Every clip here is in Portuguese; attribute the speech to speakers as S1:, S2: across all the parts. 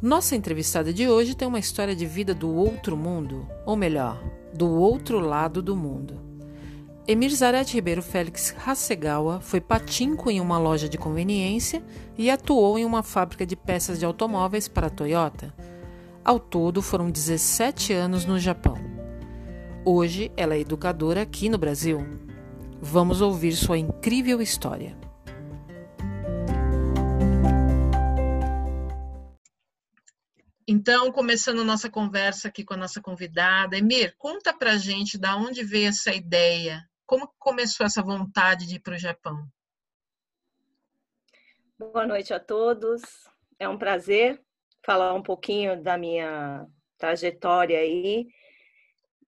S1: Nossa entrevistada de hoje tem uma história de vida do outro mundo, ou melhor, do outro lado do mundo. Emir Zarete Ribeiro Félix Hasegawa foi patinco em uma loja de conveniência e atuou em uma fábrica de peças de automóveis para a Toyota. Ao todo, foram 17 anos no Japão. Hoje, ela é educadora aqui no Brasil. Vamos ouvir sua incrível história. Então, começando nossa conversa aqui com a nossa convidada, Emir, conta pra gente da onde veio essa ideia, como começou essa vontade de ir para o Japão?
S2: Boa noite a todos. É um prazer falar um pouquinho da minha trajetória aí.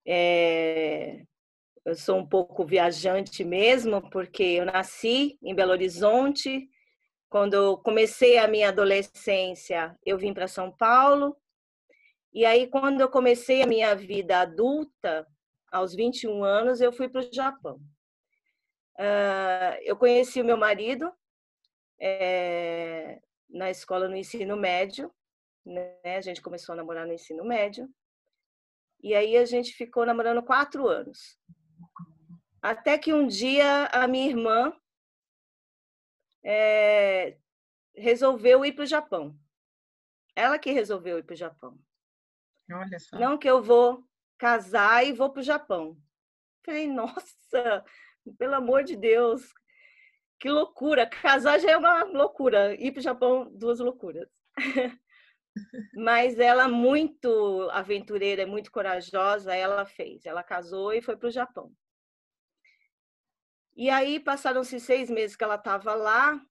S2: É... Eu sou um pouco viajante mesmo, porque eu nasci em Belo Horizonte, quando eu comecei a minha adolescência, eu vim para São Paulo. E aí, quando eu comecei a minha vida adulta, aos 21 anos, eu fui para o Japão. Uh, eu conheci o meu marido é, na escola no ensino médio. Né? A gente começou a namorar no ensino médio. E aí a gente ficou namorando quatro anos. Até que um dia a minha irmã é, resolveu ir para o Japão. Ela que resolveu ir para o Japão.
S1: Olha só.
S2: Não que eu vou casar e vou para o Japão. Falei, nossa, pelo amor de Deus, que loucura! Casar já é uma loucura, ir para o Japão, duas loucuras. Mas ela, muito aventureira, muito corajosa, ela fez. Ela casou e foi para o Japão. E aí passaram-se seis meses que ela estava lá.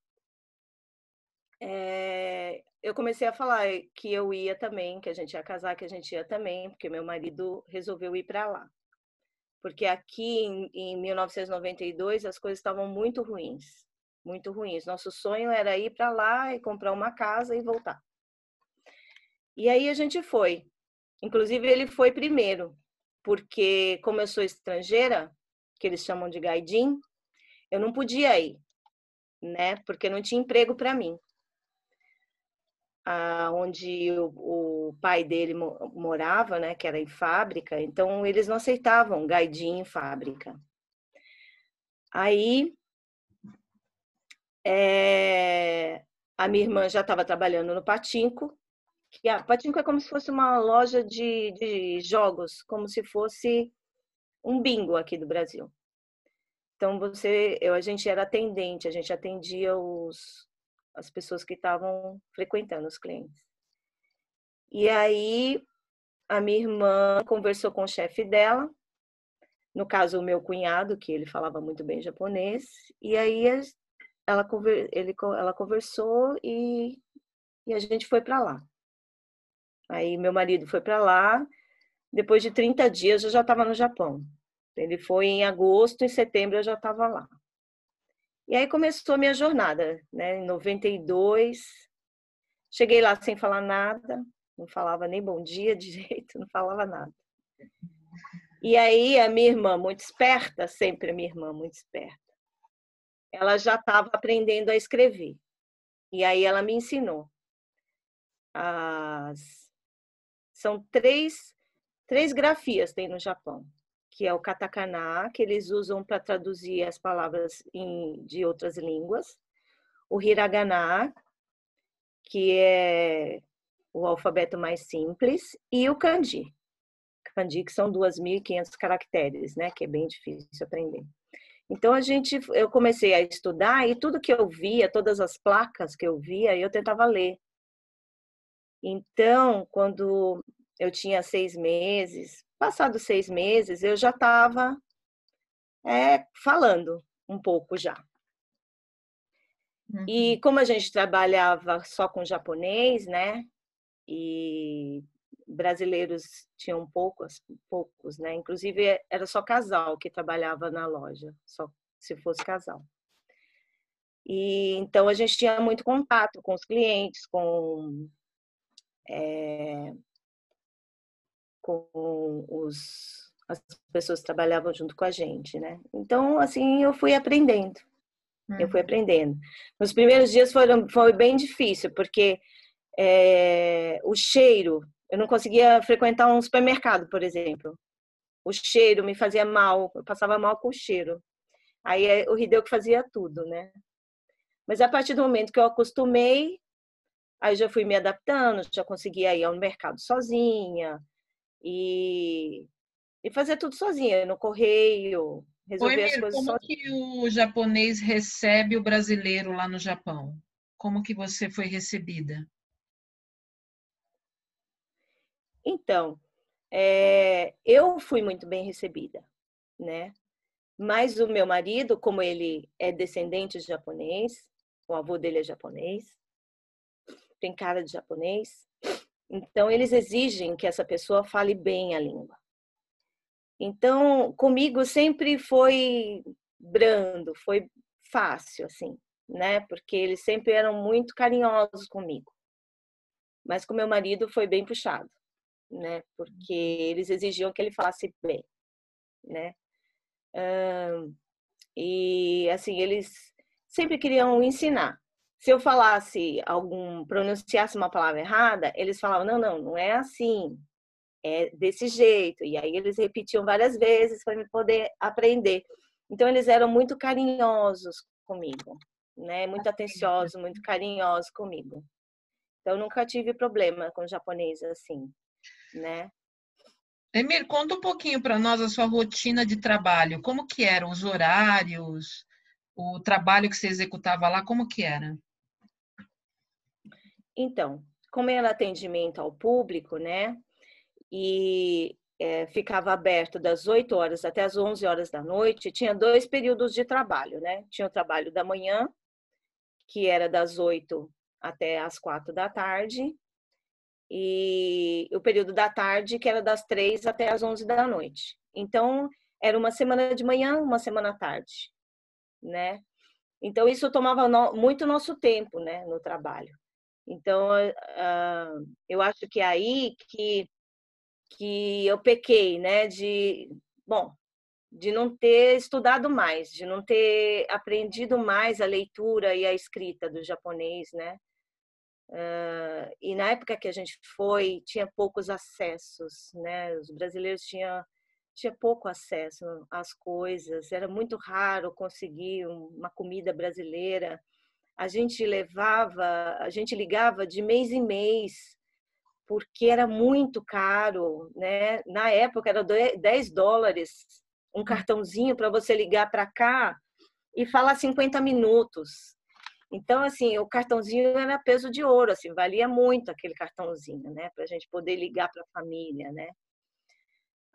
S2: É, eu comecei a falar que eu ia também, que a gente ia casar, que a gente ia também, porque meu marido resolveu ir para lá. Porque aqui em, em 1992 as coisas estavam muito ruins, muito ruins. Nosso sonho era ir para lá e comprar uma casa e voltar. E aí a gente foi. Inclusive ele foi primeiro, porque como eu sou estrangeira, que eles chamam de gaidin, eu não podia ir, né? Porque não tinha emprego para mim. Ah, onde o, o, pai dele morava, né? Que era em fábrica. Então eles não aceitavam gaidinho em fábrica. Aí é, a minha irmã já estava trabalhando no Patinco. Que a Patinco é como se fosse uma loja de, de jogos, como se fosse um bingo aqui do Brasil. Então você, eu, a gente era atendente, a gente atendia os, as pessoas que estavam frequentando os clientes. E aí a minha irmã conversou com o chefe dela, no caso o meu cunhado, que ele falava muito bem japonês, e aí ela, ele, ela conversou e, e a gente foi para lá. Aí meu marido foi para lá, depois de 30 dias eu já estava no Japão. Ele foi em agosto, em setembro eu já estava lá. E aí começou a minha jornada, né? Em 92, cheguei lá sem falar nada, não falava nem bom dia direito, não falava nada. E aí a minha irmã, muito esperta, sempre a minha irmã muito esperta, ela já estava aprendendo a escrever. E aí ela me ensinou. As... São três, três grafias tem no Japão que é o katakana, que eles usam para traduzir as palavras em, de outras línguas, o hiragana, que é o alfabeto mais simples, e o kanji. Kanji, que são 2.500 caracteres, né? Que é bem difícil aprender. Então a gente, eu comecei a estudar e tudo que eu via, todas as placas que eu via, eu tentava ler. Então, quando eu tinha seis meses, Passados seis meses, eu já estava é, falando um pouco já. Uhum. E como a gente trabalhava só com japonês, né? E brasileiros tinham poucos, poucos, né? Inclusive era só casal que trabalhava na loja, só se fosse casal. E então a gente tinha muito contato com os clientes, com é, com os, as pessoas que trabalhavam junto com a gente, né? Então, assim, eu fui aprendendo. Eu fui uhum. aprendendo. Nos primeiros dias foram, foi bem difícil, porque É, o cheiro, eu não conseguia frequentar um supermercado, por exemplo. O cheiro me fazia mal, eu passava mal com o cheiro. Aí é, o Hideo que fazia tudo, né? Mas a partir do momento que eu acostumei, aí já fui me adaptando, já conseguia ir ao mercado sozinha e, e fazer tudo sozinha, no correio, resolver
S1: Oi,
S2: as coisas
S1: como
S2: sozinha.
S1: que o japonês recebe o brasileiro lá no Japão? Como que você foi recebida?
S2: Então, é, eu fui muito bem recebida, né? Mas o meu marido, como ele é descendente de japonês, o avô dele é japonês, tem cara de japonês, então eles exigem que essa pessoa fale bem a língua. Então, comigo sempre foi brando, foi fácil, assim, né? Porque eles sempre eram muito carinhosos comigo. Mas com meu marido foi bem puxado, né? Porque eles exigiam que ele falasse bem, né? e assim, eles sempre queriam ensinar. Se eu falasse algum, pronunciasse uma palavra errada, eles falavam: não, não, não é assim, é desse jeito. E aí eles repetiam várias vezes para me poder aprender. Então eles eram muito carinhosos comigo, né? Muito atenciosos, muito carinhosos comigo. Então eu nunca tive problema com japonês assim, né?
S1: Emir, conta um pouquinho para nós a sua rotina de trabalho. Como que eram os horários, o trabalho que você executava lá, como que era?
S2: Então, como era atendimento ao público, né? E é, ficava aberto das 8 horas até as 11 horas da noite, tinha dois períodos de trabalho, né? Tinha o trabalho da manhã, que era das 8 até as 4 da tarde, e o período da tarde, que era das três até as onze da noite. Então, era uma semana de manhã, uma semana à tarde, né? Então, isso tomava no, muito nosso tempo, né, no trabalho. Então, uh, eu acho que é aí que, que eu pequei, né, de, bom, de não ter estudado mais, de não ter aprendido mais a leitura e a escrita do japonês, né? Uh, e na época que a gente foi, tinha poucos acessos, né? Os brasileiros tinham tinha pouco acesso às coisas, era muito raro conseguir uma comida brasileira. A gente levava, a gente ligava de mês em mês, porque era muito caro, né? Na época era 10 dólares um cartãozinho para você ligar para cá e falar 50 minutos. Então, assim, o cartãozinho era peso de ouro, assim, valia muito aquele cartãozinho, né? Para a gente poder ligar para a família, né?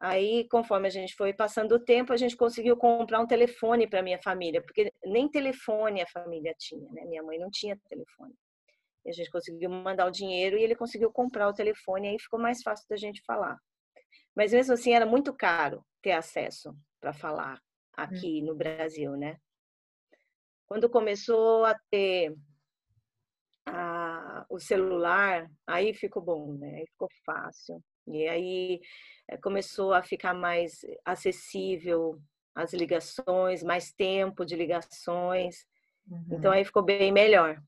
S2: Aí, conforme a gente foi passando o tempo, a gente conseguiu comprar um telefone para minha família, porque nem telefone a família tinha, né? Minha mãe não tinha telefone. E a gente conseguiu mandar o dinheiro e ele conseguiu comprar o telefone, aí ficou mais fácil da gente falar. Mas mesmo assim, era muito caro ter acesso para falar aqui no Brasil, né? Quando começou a ter a, o celular, aí ficou bom, né? Aí ficou fácil. E aí eh, começou a ficar mais acessível as ligações, mais tempo de ligações. Então, uhum. Então aí ficou bem melhor.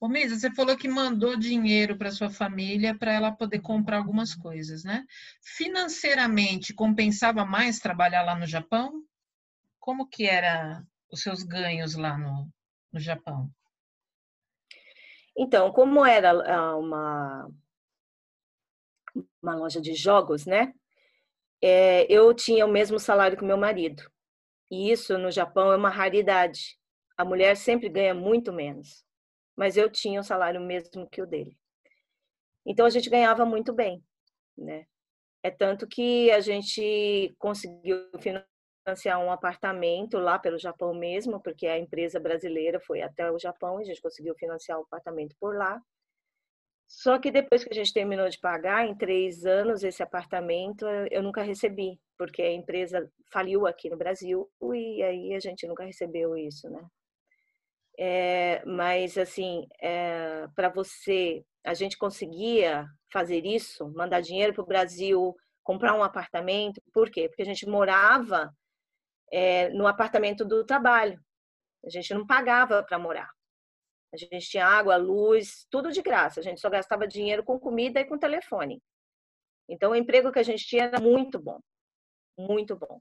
S1: Ô, Misa, você falou que mandou dinheiro para sua família para ela poder comprar algumas coisas, né? Financeiramente, compensava mais trabalhar lá no Japão? Como que era os seus ganhos lá no, no Japão?
S2: Então, como era ah, uma, uma loja de jogos, né? É, eu tinha o mesmo salário que meu marido. E isso no Japão é uma raridade. A mulher sempre ganha muito menos. Mas eu tinha o salário mesmo que o dele. Então a gente ganhava muito bem, né? É tanto que a gente conseguiu financiar um apartamento lá pelo Japão mesmo, porque a empresa brasileira foi até o Japão e a gente conseguiu financiar um apartamento por lá. Só que depois que a gente terminou de pagar, em três anos, esse apartamento eu nunca recebi, porque a empresa faliu aqui no Brasil e aí a gente nunca recebeu isso, né? É, mas, assim, é, para você, a gente conseguia fazer isso, mandar dinheiro para o Brasil, comprar um apartamento, por quê? Porque a gente morava é, no apartamento do trabalho. A gente não pagava para morar. A gente tinha água, luz, tudo de graça. A gente só gastava dinheiro com comida e com telefone. Então, o emprego que a gente tinha era muito bom, muito bom.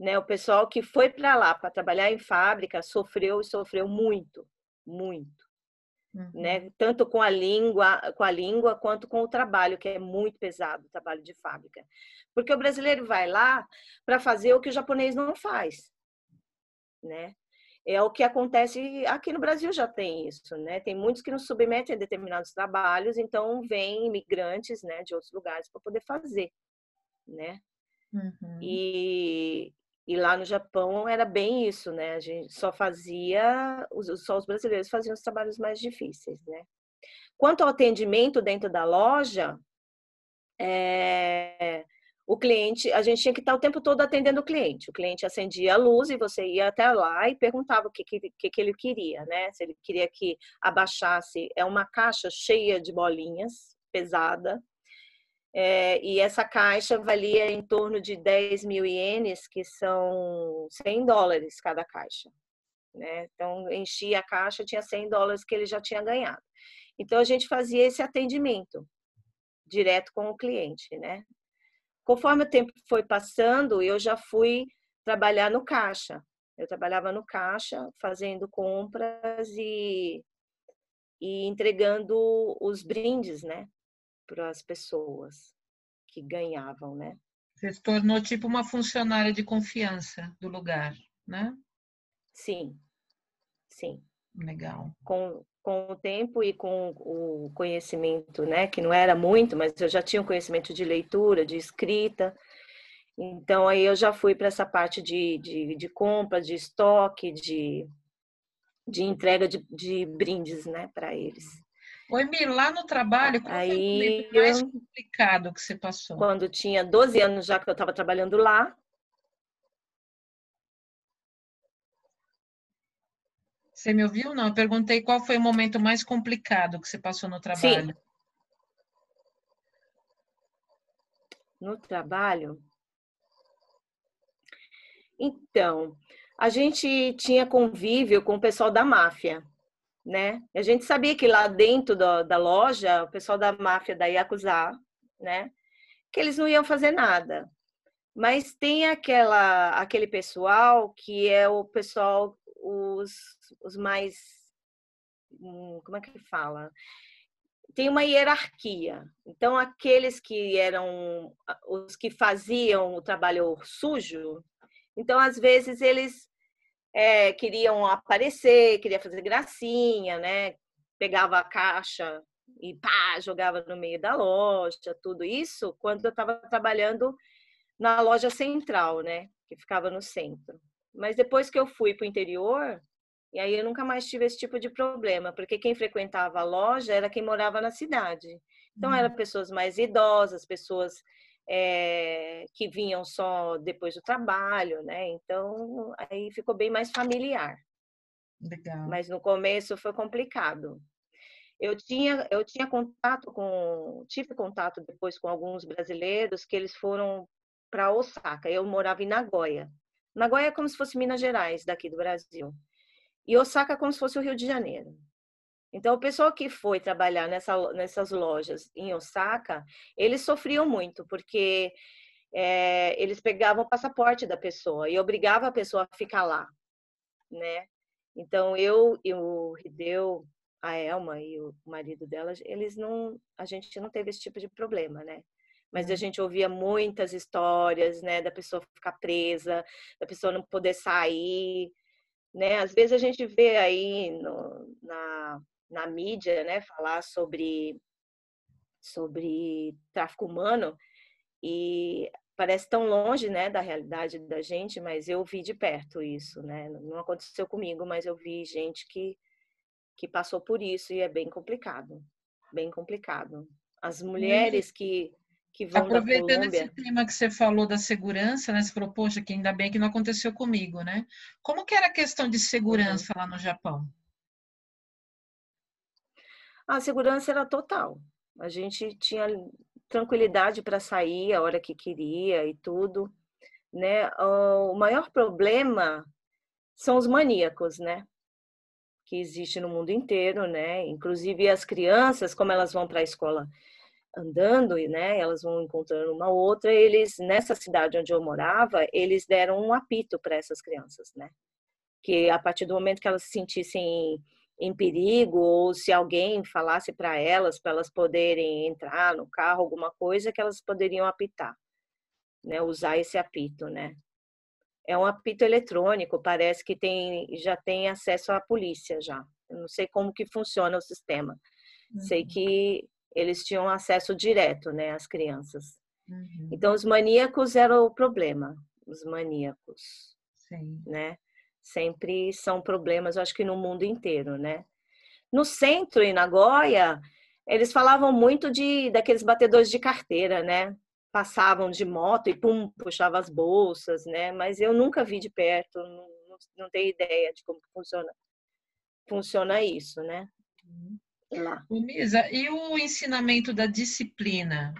S2: Né? O pessoal que foi para lá para trabalhar em fábrica sofreu e sofreu muito, muito. Uhum. Né? Tanto com a língua, com a língua quanto com o trabalho, que é muito pesado, o trabalho de fábrica. Porque o brasileiro vai lá para fazer o que o japonês não faz, né? É o que acontece aqui no Brasil já tem isso, né? Tem muitos que não submetem a determinados trabalhos, então vêm imigrantes, né, de outros lugares para poder fazer, né? Uhum. E, e lá no Japão era bem isso, né? A gente só fazia, só os brasileiros faziam os trabalhos mais difíceis, né? Quanto ao atendimento dentro da loja, é, o cliente, a gente tinha que estar o tempo todo atendendo o cliente. O cliente acendia a luz e você ia até lá e perguntava o que, que, que ele queria, né? Se ele queria que abaixasse, é uma caixa cheia de bolinhas, pesada, é, e essa caixa valia em torno de 10 mil ienes, que são 100 dólares cada caixa. Né? Então, enchia a caixa, tinha 100 dólares que ele já tinha ganhado. Então, a gente fazia esse atendimento direto com o cliente, né? Conforme o tempo foi passando, eu já fui trabalhar no caixa. Eu trabalhava no caixa, fazendo compras e, e entregando os brindes, né, para as pessoas que ganhavam, né?
S1: Você se tornou tipo uma funcionária de confiança do lugar, né?
S2: Sim, sim.
S1: Legal.
S2: Com, com o tempo e com o conhecimento, né, que não era muito, mas eu já tinha um conhecimento de leitura, de escrita. Então aí eu já fui para essa parte de, de, de, compra, de estoque, de, de entrega de, de brindes, né, para eles.
S1: Oi, Mir, lá no trabalho, qual aí, foi o mais complicado que você passou?
S2: Quando tinha 12 anos já que eu estava trabalhando lá,
S1: Você me ouviu? Não, eu perguntei qual foi o momento mais complicado que você passou no trabalho. Sim.
S2: No trabalho? Então, a gente tinha convívio com o pessoal da máfia, né? A gente sabia que lá dentro da, da loja, o pessoal da máfia da Yakuza, né? Que eles não iam fazer nada. Mas tem aquela, aquele pessoal que é o pessoal os, os mais. Hum, como é que fala? Tem uma hierarquia. Então, aqueles que eram os que faziam o trabalho sujo, então, às vezes, eles é, queriam aparecer, queria fazer gracinha, né? Pegava a caixa e pá, jogava no meio da loja, tudo isso, quando eu estava trabalhando na loja central, né? Que ficava no centro. Mas depois que eu fui para o interior, e aí eu nunca mais tive esse tipo de problema, porque quem frequentava a loja era quem morava na cidade. Então, uhum. eram pessoas mais idosas, pessoas é, que vinham só depois do trabalho, né? Então, aí ficou bem mais familiar.
S1: Legal.
S2: Mas no começo foi complicado. Eu tinha, eu tinha contato com, tive contato depois com alguns brasileiros que eles foram para Osaka. Eu morava em Nagoya. Nagoya é como se fosse Minas Gerais, daqui do Brasil. E Osaka é como se fosse o Rio de Janeiro. Então, o pessoal que foi trabalhar nessa, nessas lojas em Osaka, eles sofriam muito, porque é, eles pegavam o passaporte da pessoa e obrigavam a pessoa a ficar lá, né? Então, eu e o Hideo, a Elma e o marido dela, eles não, a gente não teve esse tipo de problema, né? Mas a uhum. gente ouvia muitas histórias, né, da pessoa ficar presa, da pessoa não poder sair, né? Às vezes a gente vê aí no, na, na mídia, né, falar sobre sobre tráfico humano e parece tão longe, né, da realidade da gente, mas eu vi de perto isso, né? Não aconteceu comigo, mas eu vi gente que que passou por isso e é bem complicado, bem complicado. As mulheres que que vão
S1: Aproveitando esse tema que você falou da segurança, né? Você falou, poxa, que ainda bem que não aconteceu comigo, né? Como que era a questão de segurança lá no Japão?
S2: A segurança era total. A gente tinha tranquilidade para sair a hora que queria e tudo, né? O maior problema são os maníacos, né? que existe no mundo inteiro, né? Inclusive as crianças, como elas vão para a escola andando e né, elas vão encontrando uma outra, eles nessa cidade onde eu morava, eles deram um apito para essas crianças, né? Que a partir do momento que elas se sentissem em perigo ou se alguém falasse para elas para elas poderem entrar no carro alguma coisa que elas poderiam apitar, né? Usar esse apito, né? É um apito eletrônico, parece que tem já tem acesso à polícia já. Eu não sei como que funciona o sistema. Uhum. Sei que eles tinham acesso direto, né, às crianças. Uhum. Então, os maníacos eram o problema, os maníacos, Sim. né? Sempre são problemas, eu acho que no mundo inteiro, né? No centro, em Nagoya, eles falavam muito de daqueles batedores de carteira, né? Passavam de moto e pum, puxava as bolsas, né? Mas eu nunca vi de perto, não, não, tenho ideia de como funciona funciona isso, né?
S3: Uhum lá. Misa, e o ensinamento da disciplina?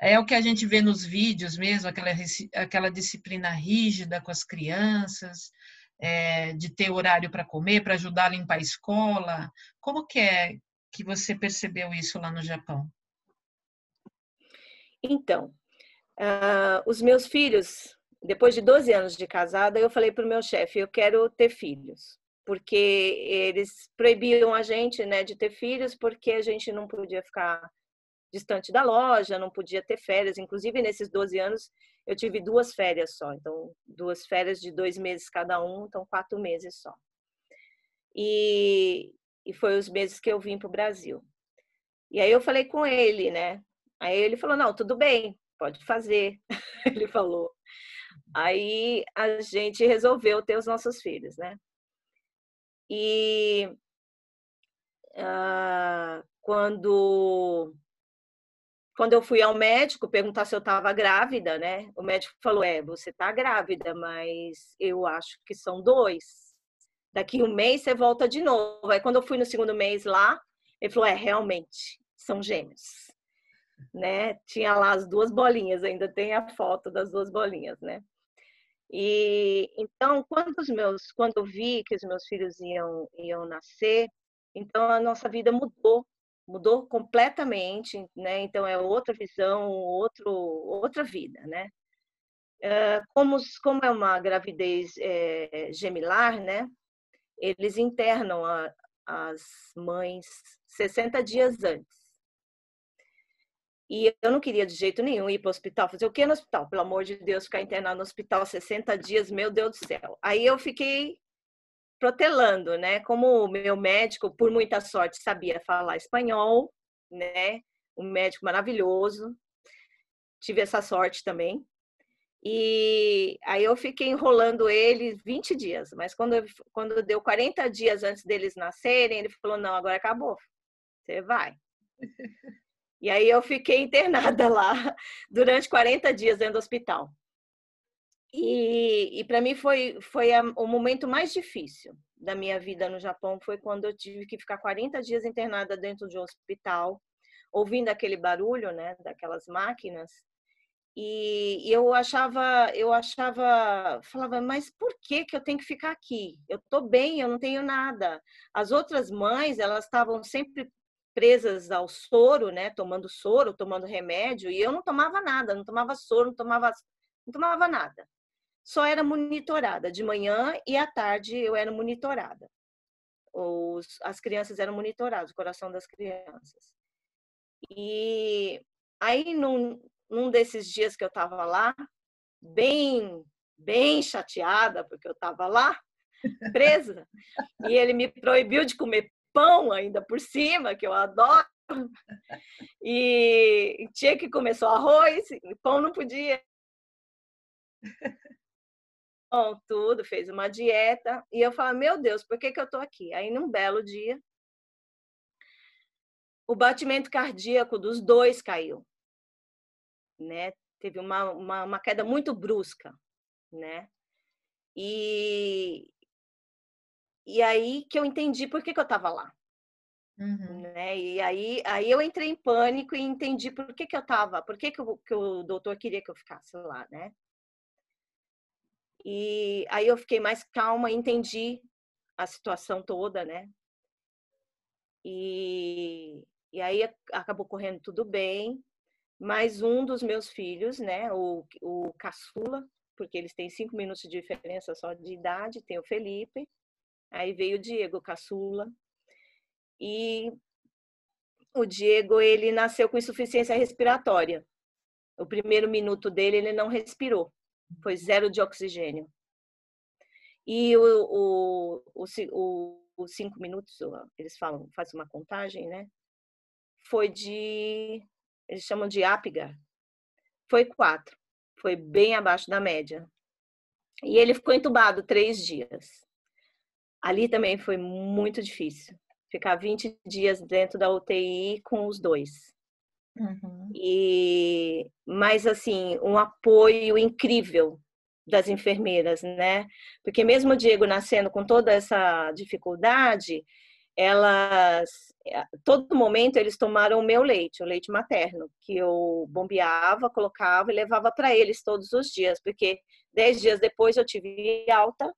S3: É o que a gente vê nos vídeos mesmo, aquela, aquela disciplina rígida com as crianças, é, de ter horário para comer, para ajudar a limpar a escola. Como que é que você percebeu isso lá no Japão?
S2: Então, uh, os meus filhos, depois de 12 anos de casada, eu falei para o meu chefe, eu quero ter filhos porque eles proibiam a gente né, de ter filhos porque a gente não podia ficar distante da loja, não podia ter férias. Inclusive, nesses 12 anos, eu tive duas férias só. Então, duas férias de dois meses cada um, então quatro meses só. E, e foi os meses que eu vim para o Brasil. E aí eu falei com ele, né? Aí ele falou, não, tudo bem, pode fazer. ele falou. Aí a gente resolveu ter os nossos filhos, né? E ah, quando quando eu fui ao médico perguntar se eu estava grávida, né? O médico falou: é, você está grávida, mas eu acho que são dois. Daqui um mês você volta de novo. Aí quando eu fui no segundo mês lá, ele falou: é, realmente, são gêmeos. Né? Tinha lá as duas bolinhas, ainda tem a foto das duas bolinhas, né? E então, quando os meus, quando eu vi que os meus filhos iam iam nascer, então a nossa vida mudou, mudou completamente, né? Então é outra visão, outro outra vida, né? Como como é uma gravidez é, gemilar, né? Eles internam a, as mães 60 dias antes. E eu não queria de jeito nenhum ir para o hospital. Fazer o que no hospital? Pelo amor de Deus, ficar internado no hospital 60 dias, meu Deus do céu. Aí eu fiquei protelando, né? Como o meu médico, por muita sorte, sabia falar espanhol, né? Um médico maravilhoso. Tive essa sorte também. E aí eu fiquei enrolando ele 20 dias, mas quando, quando deu 40 dias antes deles nascerem, ele falou: não, agora acabou. Você vai. E aí eu fiquei internada lá durante 40 dias dentro do hospital. E, e para mim foi, foi a, o momento mais difícil da minha vida no Japão foi quando eu tive que ficar 40 dias internada dentro de um hospital, ouvindo aquele barulho, né, daquelas máquinas. E, e eu achava, eu achava, falava, mas por que que eu tenho que ficar aqui? Eu tô bem, eu não tenho nada. As outras mães, elas estavam sempre presas ao soro, né, tomando soro, tomando remédio, e eu não tomava nada, não tomava soro, não tomava, não tomava nada. Só era monitorada de manhã e à tarde eu era monitorada. Os, as crianças eram monitoradas, o coração das crianças. E aí num, num desses dias que eu estava lá, bem bem chateada porque eu estava lá presa e ele me proibiu de comer pão ainda por cima, que eu adoro. E tinha que comer só arroz, pão não podia. Bom, tudo, fez uma dieta. E eu falo, meu Deus, por que, que eu estou aqui? Aí, num belo dia, o batimento cardíaco dos dois caiu. Né? Teve uma, uma, uma queda muito brusca, né? E, e aí que eu entendi por que, que eu estava lá. Uhum. Né? E aí, aí eu entrei em pânico e entendi por que, que eu estava, por que, que, o, que o doutor queria que eu ficasse lá, né? E aí eu fiquei mais calma, entendi a situação toda, né? E, e aí acabou correndo tudo bem, mas um dos meus filhos, né, o, o caçula, porque eles têm cinco minutos de diferença só de idade, tem o Felipe, aí veio o Diego, caçula, e o Diego, ele nasceu com insuficiência respiratória. O primeiro minuto dele, ele não respirou, foi zero de oxigênio. E o, o, o, os cinco minutos, eles falam, faz uma contagem, né? Foi de, eles chamam de Apgar, foi quatro, foi bem abaixo da média. E ele ficou entubado três dias. Ali também foi muito difícil, ficar 20 dias dentro da UTI com os dois. Uhum. E, mas assim, um apoio incrível das enfermeiras, né? Porque mesmo o Diego nascendo com toda essa dificuldade, elas, eh, todo momento eles tomaram o meu leite, o leite materno, que eu bombeava, colocava e levava para eles todos os dias, porque dez dias depois eu tive alta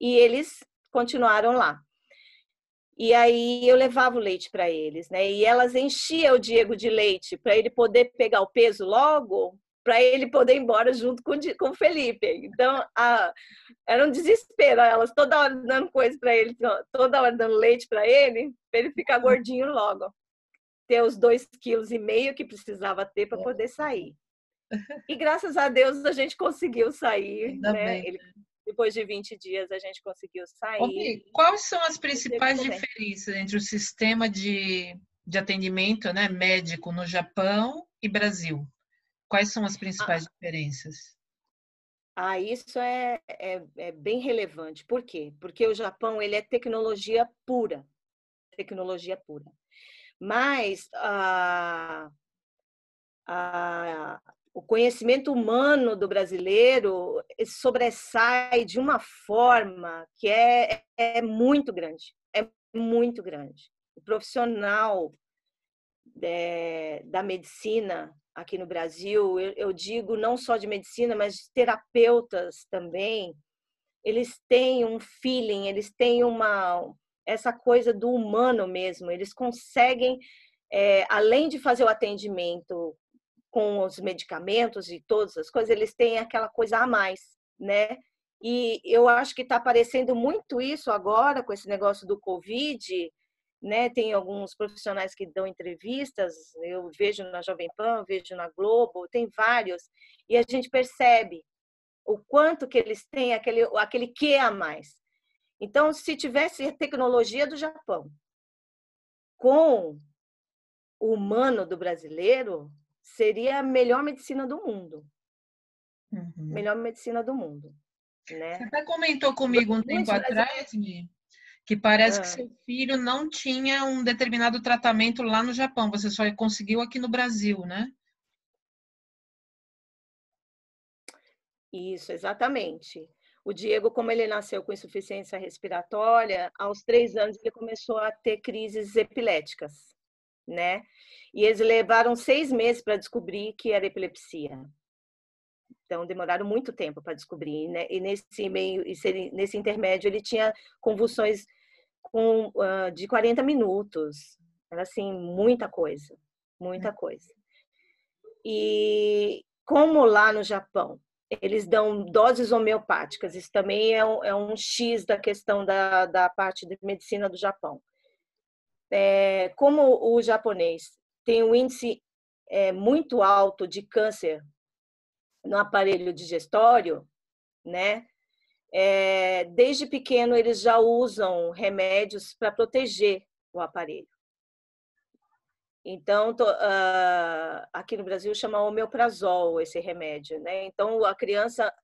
S2: e eles continuaram lá. E aí eu levava o leite para eles, né? E elas enchiam o Diego de leite para ele poder pegar o peso logo, para ele poder ir embora junto com, com o Felipe. Então, a, era um desespero, elas toda hora dando coisa para ele, toda hora dando leite para ele, para ele ficar gordinho logo. Ter os dois quilos e meio que precisava ter para é. poder sair. E graças a Deus a gente conseguiu sair, né? Ele, depois de 20 dias a gente conseguiu sair.
S3: Okay. Quais são as principais diferenças entre o sistema de, de atendimento né, médico no Japão e Brasil? Quais são as principais ah, diferenças?
S2: Ah, isso é, é, é, bem relevante. Por quê? Porque o Japão ele é tecnologia pura, tecnologia pura. Mas ah, ah, o conhecimento humano do brasileiro sobressai de uma forma que é, é muito grande, é muito grande. O profissional é, da medicina aqui no Brasil, eu, eu digo não só de medicina, mas de terapeutas também, eles têm um feeling, eles têm uma essa coisa do humano mesmo, eles conseguem, é, além de fazer o atendimento com os medicamentos e todas as coisas, eles têm aquela coisa a mais, né? E eu acho que está aparecendo muito isso agora com esse negócio do Covid, né? Tem alguns profissionais que dão entrevistas, eu vejo na Jovem Pan, vejo na Globo, tem vários, e a gente percebe o quanto que eles têm aquele aquele que a mais. Então, se tivesse tecnologia do Japão com o humano do brasileiro, seria a melhor medicina do mundo. Uhum. Melhor medicina do mundo. Né?
S3: Você até comentou comigo um tempo atrás, Mi, que parece que ah. seu filho não tinha um determinado tratamento lá no Japão, você só conseguiu aqui no Brasil, né?
S2: Isso, exatamente. O Diego, como ele nasceu com insuficiência respiratória, aos três anos ele começou a ter crises epiléticas, né? E eles levaram seis meses para descobrir que era epilepsia. Então, demoraram muito tempo para descobrir, né? E nesse meio, nesse intermédio, ele tinha convulsões com, uh, de 40 minutos. Era, assim, muita coisa, muita coisa. E como lá no Japão, eles dão doses homeopáticas, isso também é um, é um X da questão da, da parte de medicina do Japão. É, como o japonês tem um índice é, muito alto de câncer no aparelho digestório, né? É, desde pequeno eles já usam remédios para proteger o aparelho. Então, uh, aqui no Brasil chama homeoprazol esse remédio, né? Então, a criança,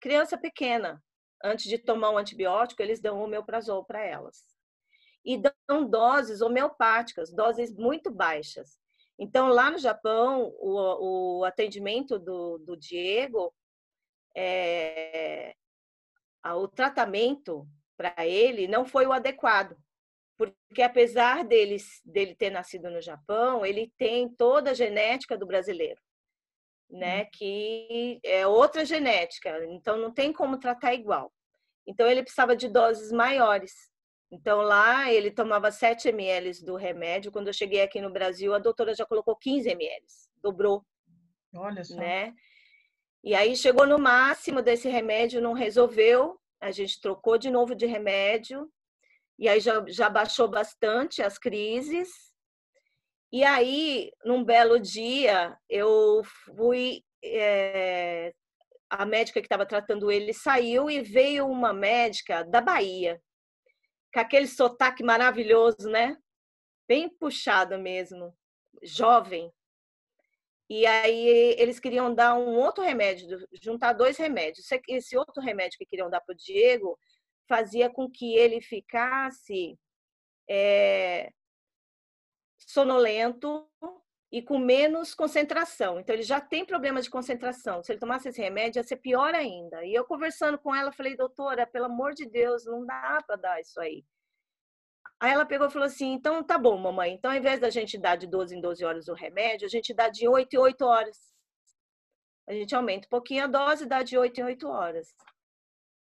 S2: criança pequena, antes de tomar um antibiótico, eles dão homeoprazol para elas. E dão doses homeopáticas, doses muito baixas. Então, lá no Japão, o, o atendimento do, do Diego, é, o tratamento para ele não foi o adequado. Porque apesar dele, dele ter nascido no Japão, ele tem toda a genética do brasileiro, né? Hum. Que é outra genética, então não tem como tratar igual. Então ele precisava de doses maiores. Então lá ele tomava 7 ml do remédio. Quando eu cheguei aqui no Brasil, a doutora já colocou 15 ml, dobrou.
S3: Olha só.
S2: Né? E aí chegou no máximo desse remédio, não resolveu. A gente trocou de novo de remédio. E aí já, já baixou bastante as crises. E aí, num belo dia, eu fui. É, a médica que estava tratando ele saiu e veio uma médica da Bahia, com aquele sotaque maravilhoso, né? Bem puxado mesmo, jovem. E aí eles queriam dar um outro remédio, juntar dois remédios. Esse outro remédio que queriam dar para o Diego fazia com que ele ficasse é, sonolento e com menos concentração. Então, ele já tem problema de concentração. Se ele tomasse esse remédio, ia ser pior ainda. E eu conversando com ela, falei, doutora, pelo amor de Deus, não dá para dar isso aí. Aí ela pegou e falou assim: então tá bom, mamãe. Então, ao invés da gente dar de 12 em 12 horas o remédio, a gente dá de 8 em 8 horas. A gente aumenta um pouquinho a dose e dá de 8 em 8 horas.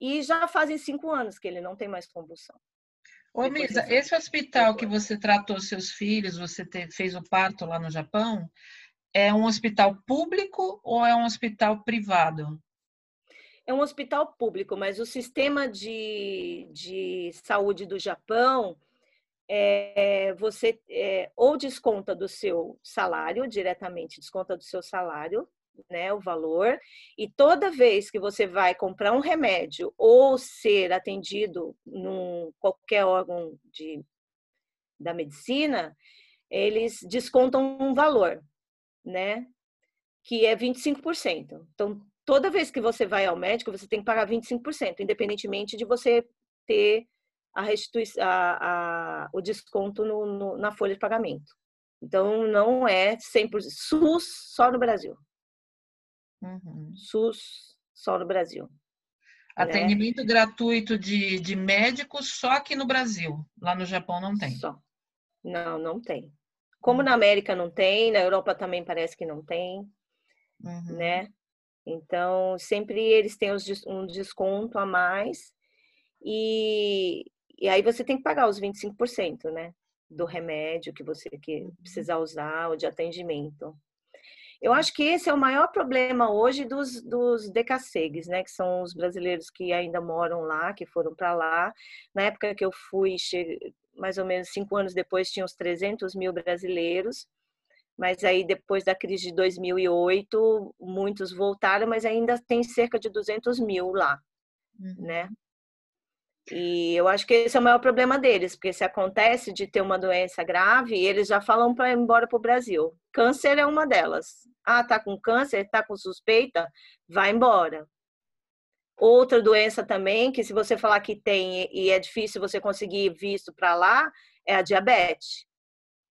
S2: E já fazem cinco anos que ele não tem mais convulsão.
S3: Ô, Misa, esse hospital que você tratou seus filhos, você te, fez o parto lá no Japão, é um hospital público ou é um hospital privado?
S2: É um hospital público, mas o sistema de, de saúde do Japão é, você é, ou desconta do seu salário, diretamente desconta do seu salário, né, o valor, e toda vez que você vai comprar um remédio ou ser atendido num qualquer órgão de, da medicina, eles descontam um valor, né, que é 25%. Então, toda vez que você vai ao médico, você tem que pagar 25%, independentemente de você ter a restituição, a, a, o desconto no, no, na folha de pagamento. Então, não é 100% SUS só no Brasil. Uhum. SUS só no Brasil. Né?
S3: Atendimento né? gratuito de, de médicos só aqui no Brasil. Lá no Japão não tem.
S2: Só. Não, não tem. Como uhum. na América não tem, na Europa também parece que não tem, uhum. né? Então, sempre eles têm um desconto a mais e, e aí você tem que pagar os 25%, né? Do remédio que você que uhum. precisar usar ou de atendimento. Eu acho que esse é o maior problema hoje dos, dos decassegues, né? Que são os brasileiros que ainda moram lá, que foram para lá. Na época que eu fui, mais ou menos cinco anos depois, tinha uns 300 mil brasileiros. Mas aí, depois da crise de 2008, muitos voltaram, mas ainda tem cerca de 200 mil lá, uhum. né? E eu acho que esse é o maior problema deles, porque se acontece de ter uma doença grave, eles já falam para ir embora para o Brasil. Câncer é uma delas. Ah, tá com câncer, tá com suspeita, vai embora. Outra doença também, que se você falar que tem e é difícil você conseguir visto para lá, é a diabetes.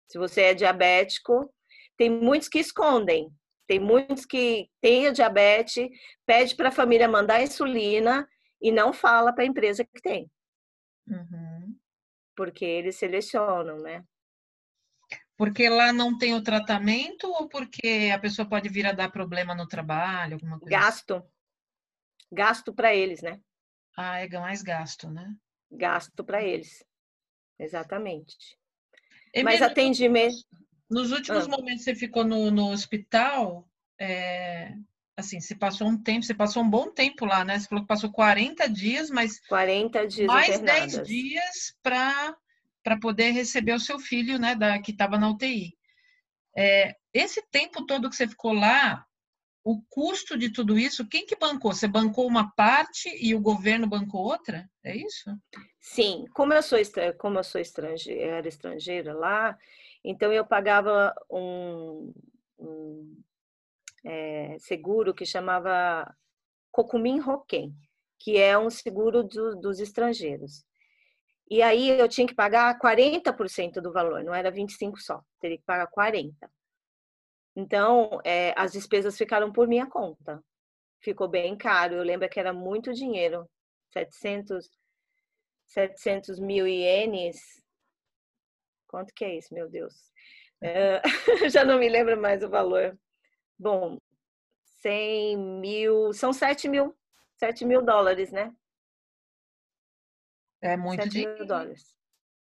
S2: Se você é diabético, tem muitos que escondem. Tem muitos que têm a diabetes, pede para a família mandar insulina e não fala para a empresa que tem. Uhum. Porque eles selecionam, né?
S3: Porque lá não tem o tratamento ou porque a pessoa pode vir a dar problema no trabalho, alguma coisa?
S2: Assim? Gasto. Gasto para eles, né?
S3: Ah, é mais gasto, né?
S2: Gasto para eles. Exatamente. E Mas atendimento.
S3: Nos últimos ah. momentos você ficou no, no hospital, é, assim, você passou um tempo, você passou um bom tempo lá, né? Você falou que passou 40 dias, mas
S2: 40 dias
S3: mais internadas. 10 dias para para poder receber o seu filho, né, da que estava na UTI. É, esse tempo todo que você ficou lá, o custo de tudo isso, quem que bancou? Você bancou uma parte e o governo bancou outra? É isso?
S2: Sim, como eu sou como eu sou estrangeira, era estrangeira lá, então eu pagava um, um é, seguro que chamava Kokumin Hoken, que é um seguro do, dos estrangeiros. E aí eu tinha que pagar 40% do valor, não era 25 só, teria que pagar 40. Então, é, as despesas ficaram por minha conta. Ficou bem caro. Eu lembro que era muito dinheiro, 700, 700 mil ienes. Quanto que é isso, meu Deus? É, já não me lembro mais o valor. Bom, 100 mil, são 7 mil, 7 mil dólares, né?
S3: É muito
S2: 7
S3: dinheiro.
S2: mil dólares.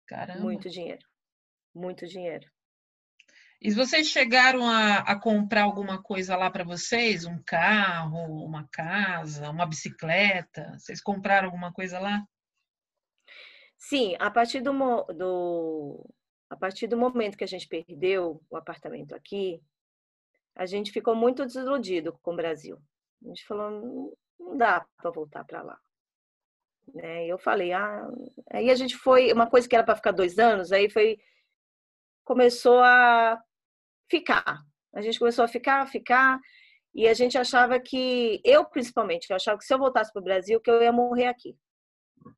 S3: Caramba.
S2: Muito dinheiro. Muito dinheiro.
S3: E vocês chegaram a, a comprar alguma coisa lá para vocês? Um carro, uma casa, uma bicicleta? Vocês compraram alguma coisa lá?
S2: Sim, a partir do, do, a partir do momento que a gente perdeu o apartamento aqui, a gente ficou muito desiludido com o Brasil. A gente falou, não dá para voltar para lá. Né? Eu falei, ah, aí a gente foi, uma coisa que era para ficar dois anos, aí foi começou a ficar. A gente começou a ficar, ficar, e a gente achava que, eu principalmente, eu achava que se eu voltasse para o Brasil, que eu ia morrer aqui.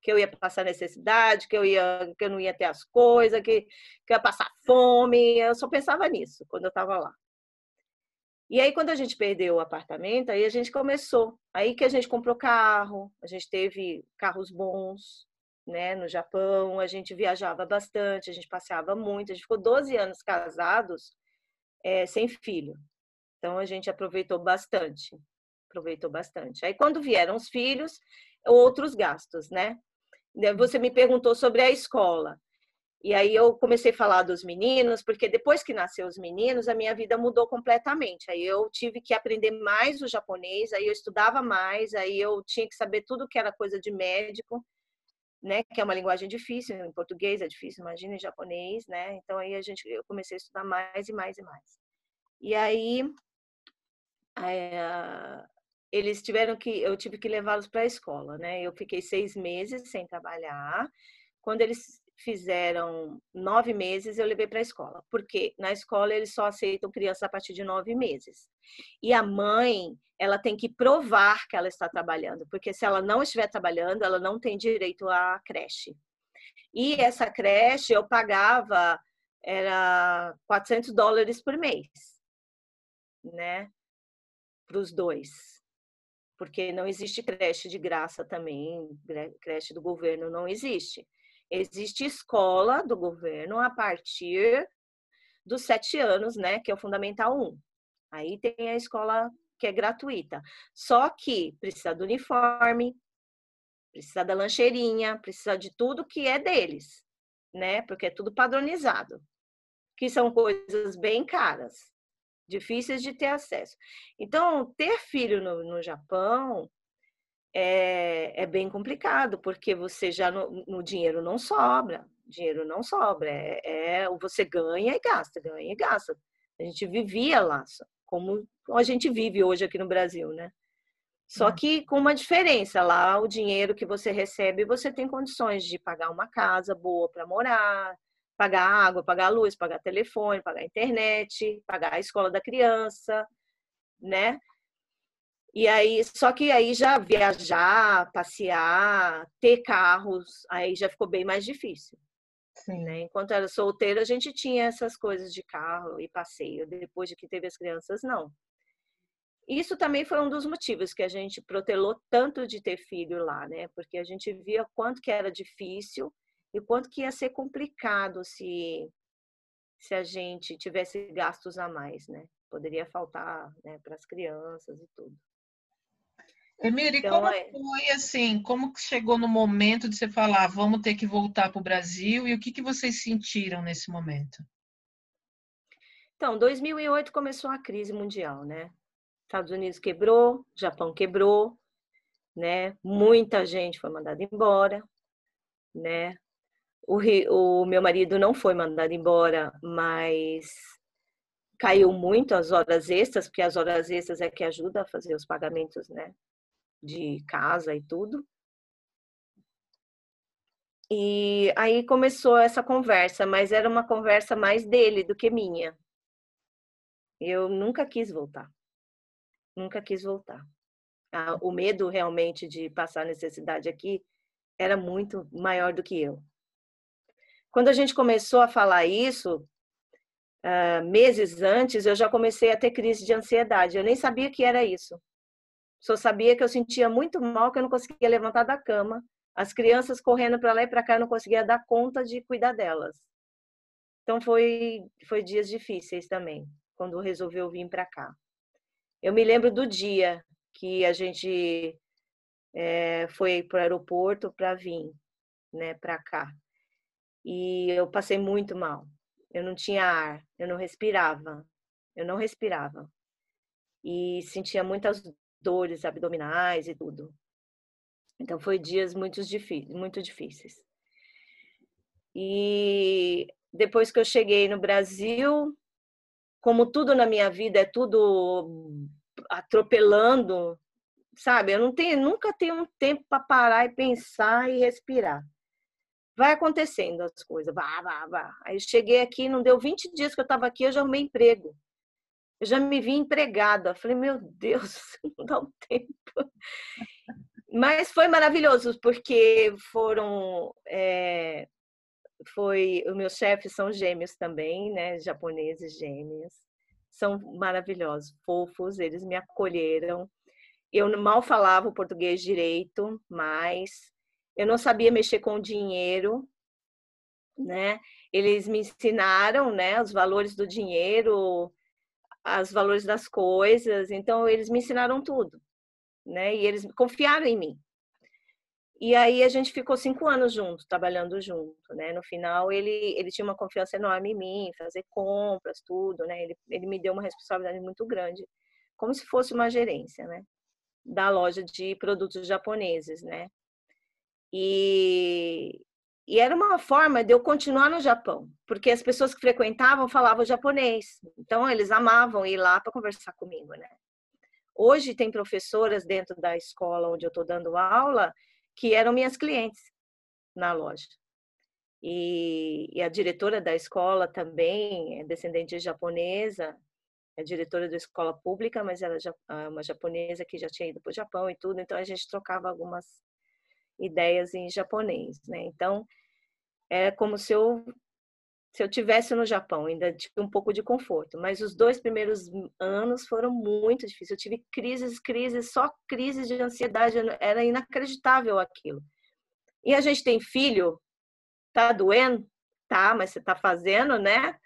S2: Que eu ia passar necessidade, que eu, ia, que eu não ia ter as coisas, que, que eu ia passar fome. Eu só pensava nisso quando eu estava lá. E aí, quando a gente perdeu o apartamento, aí a gente começou. Aí que a gente comprou carro, a gente teve carros bons, né, no Japão, a gente viajava bastante, a gente passeava muito, a gente ficou 12 anos casados é, sem filho. Então a gente aproveitou bastante, aproveitou bastante. Aí quando vieram os filhos, outros gastos, né? Você me perguntou sobre a escola. E aí eu comecei a falar dos meninos, porque depois que nasceu os meninos, a minha vida mudou completamente. Aí eu tive que aprender mais o japonês, aí eu estudava mais, aí eu tinha que saber tudo que era coisa de médico né, que é uma linguagem difícil, em português é difícil, imagina em japonês, né? Então aí a gente eu comecei a estudar mais e mais e mais. E aí é, eles tiveram que eu tive que levá-los para a escola, né? Eu fiquei seis meses sem trabalhar. Quando eles fizeram nove meses, eu levei para a escola, porque na escola eles só aceitam crianças a partir de nove meses. E a mãe, ela tem que provar que ela está trabalhando, porque se ela não estiver trabalhando, ela não tem direito à creche. E essa creche eu pagava era 400 dólares por mês, né? Para os dois. Porque não existe creche de graça também, creche do governo não existe. Existe escola do governo a partir dos sete anos, né? Que é o Fundamental 1. Aí tem a escola que é gratuita. Só que precisa do uniforme, precisa da lancheirinha, precisa de tudo que é deles, né? Porque é tudo padronizado. Que são coisas bem caras, difíceis de ter acesso. Então, ter filho no, no Japão é, é bem complicado, porque você já no, no dinheiro não sobra, dinheiro não sobra, é, é você ganha e gasta, ganha e gasta. A gente vivia lá, como a gente vive hoje aqui no Brasil, né? Só que com uma diferença, lá o dinheiro que você recebe, você tem condições de pagar uma casa boa para morar, pagar água, pagar luz, pagar telefone, pagar internet, pagar a escola da criança, né? E aí, só que aí já viajar, passear, ter carros, aí já ficou bem mais difícil. Sim. Né? Enquanto era solteira, a gente tinha essas coisas de carro e passeio. Depois de que teve as crianças, não. Isso também foi um dos motivos que a gente protelou tanto de ter filho lá, né? Porque a gente via quanto que era difícil e quanto que ia ser complicado se se a gente tivesse gastos a mais, né? Poderia faltar né, para as crianças e tudo.
S3: Emília, então, como é... foi assim? Como chegou no momento de você falar, vamos ter que voltar para o Brasil e o que, que vocês sentiram nesse momento?
S2: Então, 2008 começou a crise mundial, né? Estados Unidos quebrou, Japão quebrou, né? Muita gente foi mandada embora, né? O, o meu marido não foi mandado embora, mas caiu muito as horas extras, porque as horas extras é que ajuda a fazer os pagamentos, né? De casa e tudo. E aí começou essa conversa, mas era uma conversa mais dele do que minha. Eu nunca quis voltar. Nunca quis voltar. O medo realmente de passar necessidade aqui era muito maior do que eu. Quando a gente começou a falar isso, uh, meses antes, eu já comecei a ter crise de ansiedade. Eu nem sabia que era isso. Só sabia que eu sentia muito mal, que eu não conseguia levantar da cama. As crianças correndo para lá e para cá, eu não conseguia dar conta de cuidar delas. Então foi foi dias difíceis também, quando resolveu vir para cá. Eu me lembro do dia que a gente é, foi para o aeroporto para vir. né, para cá. E eu passei muito mal. Eu não tinha ar, eu não respirava, eu não respirava. E sentia muitas dores abdominais e tudo. Então foi dias muito, muito difíceis. E depois que eu cheguei no Brasil, como tudo na minha vida é tudo atropelando, sabe? Eu não tenho, nunca tenho um tempo para parar e pensar e respirar. Vai acontecendo as coisas, vá, vá, vá. Aí cheguei aqui, não deu 20 dias que eu estava aqui, eu já arrumei emprego. Eu já me vi empregada. Falei, meu Deus, não dá um tempo. Mas foi maravilhoso, porque foram. É, foi, os meus chefes são gêmeos também, né? Japoneses gêmeos. São maravilhosos, fofos, eles me acolheram. Eu mal falava o português direito, mas eu não sabia mexer com dinheiro, né? Eles me ensinaram, né, os valores do dinheiro, os valores das coisas, então eles me ensinaram tudo, né? E eles confiaram em mim. E aí a gente ficou cinco anos juntos, trabalhando junto, né? No final ele ele tinha uma confiança enorme em mim, fazer compras, tudo, né? Ele ele me deu uma responsabilidade muito grande, como se fosse uma gerência, né? Da loja de produtos japoneses, né? E e era uma forma de eu continuar no Japão, porque as pessoas que frequentavam falavam japonês. Então, eles amavam ir lá para conversar comigo, né? Hoje, tem professoras dentro da escola onde eu estou dando aula que eram minhas clientes na loja. E, e, a diretora da escola também é descendente japonesa, é diretora da escola pública, mas ela é uma japonesa que já tinha ido para o Japão e tudo, então a gente trocava algumas ideias em japonês, né? Então, é como se eu se eu tivesse no Japão, ainda tive um pouco de conforto, mas os dois primeiros anos foram muito difíceis. Eu tive crises, crises, só crises de ansiedade, era inacreditável aquilo. E a gente tem filho, tá doendo? Tá, mas você tá fazendo, né?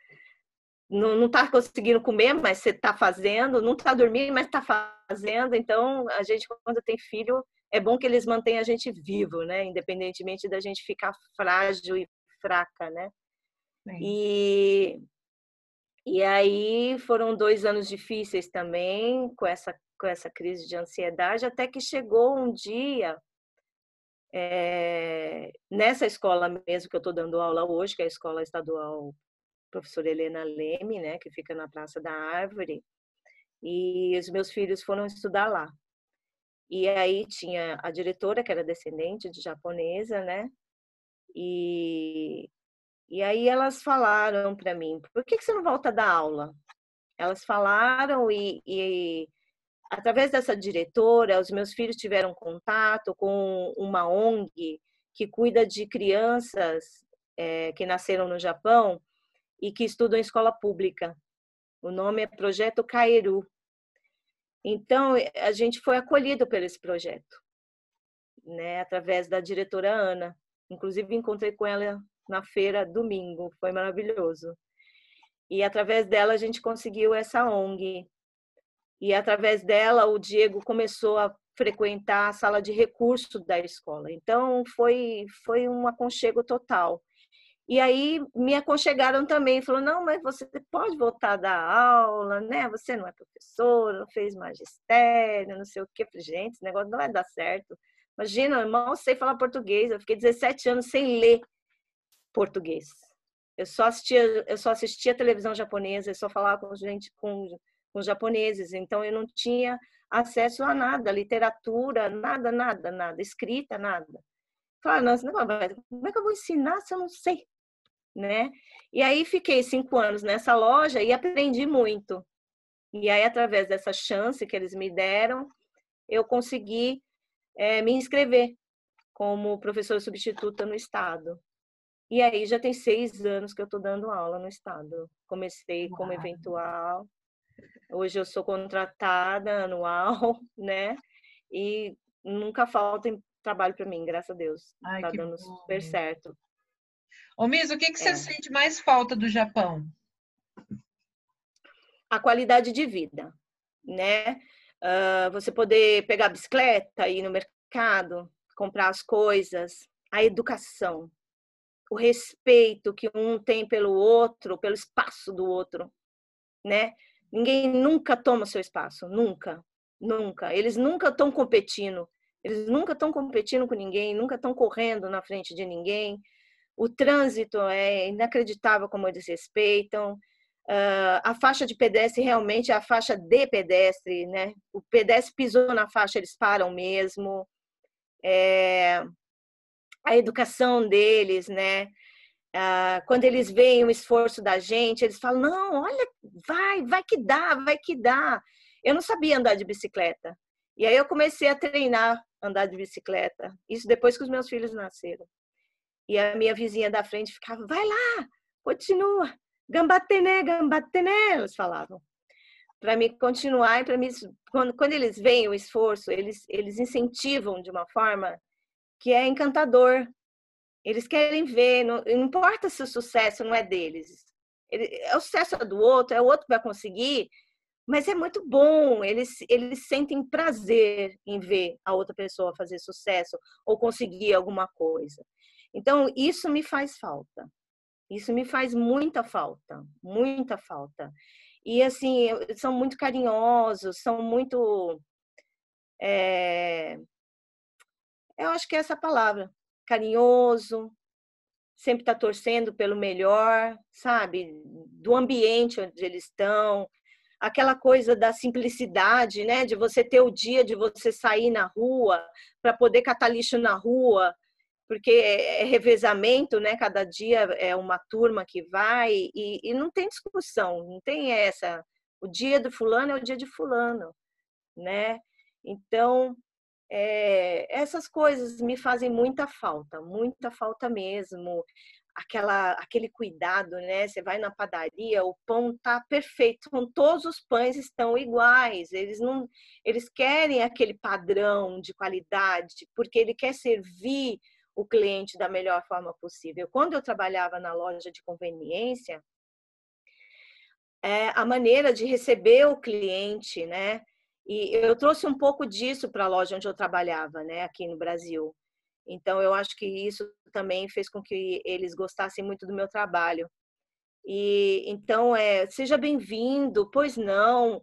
S2: Não, não tá conseguindo comer, mas você tá fazendo, não tá dormindo, mas tá fazendo. Então, a gente, quando tem filho, é bom que eles mantenham a gente vivo, né? Independentemente da gente ficar frágil e fraca, né? E, e aí foram dois anos difíceis também, com essa, com essa crise de ansiedade, até que chegou um dia, é, nessa escola mesmo que eu estou dando aula hoje, que é a Escola Estadual Professora Helena Leme, né, que fica na Praça da Árvore, e os meus filhos foram estudar lá. E aí tinha a diretora, que era descendente de japonesa, né? E, e aí elas falaram para mim, por que, que você não volta da aula? Elas falaram e, e através dessa diretora, os meus filhos tiveram contato com uma ONG que cuida de crianças é, que nasceram no Japão e que estudam em escola pública. O nome é Projeto Kaeru. Então, a gente foi acolhido por esse projeto, né, através da diretora Ana. Inclusive, encontrei com ela na feira domingo, foi maravilhoso. E através dela, a gente conseguiu essa ONG. E através dela, o Diego começou a frequentar a sala de recurso da escola. Então, foi, foi um aconchego total. E aí me aconchegaram também, falou: não, mas você pode voltar a dar aula, né? Você não é professora, não fez magistério, não sei o falei, gente, esse negócio não vai dar certo. Imagina, eu mal sei falar português, eu fiquei 17 anos sem ler português. Eu só assistia, eu só assistia televisão japonesa, eu só falava com gente com, com japoneses, então eu não tinha acesso a nada, literatura, nada, nada, nada, escrita, nada. Claro, não, como é que eu vou ensinar se eu não sei? Né? E aí fiquei cinco anos nessa loja e aprendi muito. E aí, através dessa chance que eles me deram, eu consegui é, me inscrever como professora substituta no Estado. E aí já tem seis anos que eu estou dando aula no Estado. Comecei como eventual, hoje eu sou contratada anual, né? E nunca falta trabalho para mim, graças a Deus. Está dando bom. super certo.
S3: Ô, o que, que você é. sente mais falta do Japão?
S2: A qualidade de vida, né? Uh, você poder pegar a bicicleta, ir no mercado, comprar as coisas, a educação, o respeito que um tem pelo outro, pelo espaço do outro, né? Ninguém nunca toma seu espaço, nunca, nunca. Eles nunca estão competindo, eles nunca estão competindo com ninguém, nunca estão correndo na frente de ninguém. O trânsito é inacreditável como eles respeitam. Uh, a faixa de pedestre realmente é a faixa de pedestre, né? O pedestre pisou na faixa, eles param mesmo. É, a educação deles, né? Uh, quando eles veem o esforço da gente, eles falam: não, olha, vai, vai que dá, vai que dá. Eu não sabia andar de bicicleta. E aí eu comecei a treinar andar de bicicleta. Isso depois que os meus filhos nasceram. E a minha vizinha da frente ficava: vai lá, continua gambatené, gambatené, eles falavam. Para mim continuar e para mim, quando, quando eles veem o esforço, eles, eles incentivam de uma forma que é encantador. Eles querem ver, não, não importa se o sucesso não é deles, ele, é o sucesso do outro, é o outro que vai conseguir, mas é muito bom. Eles, eles sentem prazer em ver a outra pessoa fazer sucesso ou conseguir alguma coisa. Então, isso me faz falta. Isso me faz muita falta, muita falta. E assim, são muito carinhosos, são muito. É... Eu acho que é essa palavra, carinhoso, sempre está torcendo pelo melhor, sabe? Do ambiente onde eles estão, aquela coisa da simplicidade, né? De você ter o dia de você sair na rua para poder catar lixo na rua, porque é, é revezamento, né? Cada dia é uma turma que vai e, e não tem discussão, não tem essa. O dia do fulano é o dia de fulano, né? Então, é, essas coisas me fazem muita falta, muita falta mesmo. Aquela, aquele cuidado, né? Você vai na padaria, o pão tá perfeito, todos os pães estão iguais. Eles não, eles querem aquele padrão de qualidade, porque ele quer servir o cliente da melhor forma possível. Quando eu trabalhava na loja de conveniência, é, a maneira de receber o cliente, né? E eu trouxe um pouco disso para a loja onde eu trabalhava, né, aqui no Brasil. Então eu acho que isso também fez com que eles gostassem muito do meu trabalho. E então é, seja bem-vindo, pois não.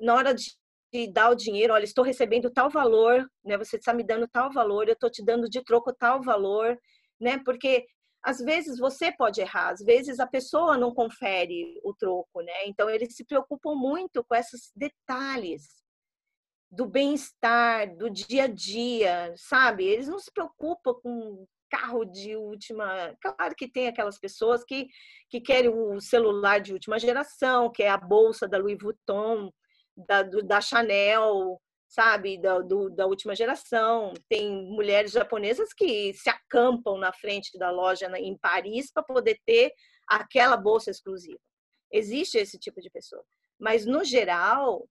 S2: Na hora de de dar o dinheiro, olha, estou recebendo tal valor, né? Você está me dando tal valor, eu estou te dando de troco tal valor, né? Porque às vezes você pode errar, às vezes a pessoa não confere o troco, né? Então eles se preocupam muito com esses detalhes do bem-estar, do dia a dia, sabe? Eles não se preocupam com carro de última. Claro que tem aquelas pessoas que, que querem o celular de última geração, que é a bolsa da Louis Vuitton, da, do, da Chanel, sabe, da, do, da última geração. Tem mulheres japonesas que se acampam na frente da loja em Paris para poder ter aquela bolsa exclusiva. Existe esse tipo de pessoa. Mas, no geral,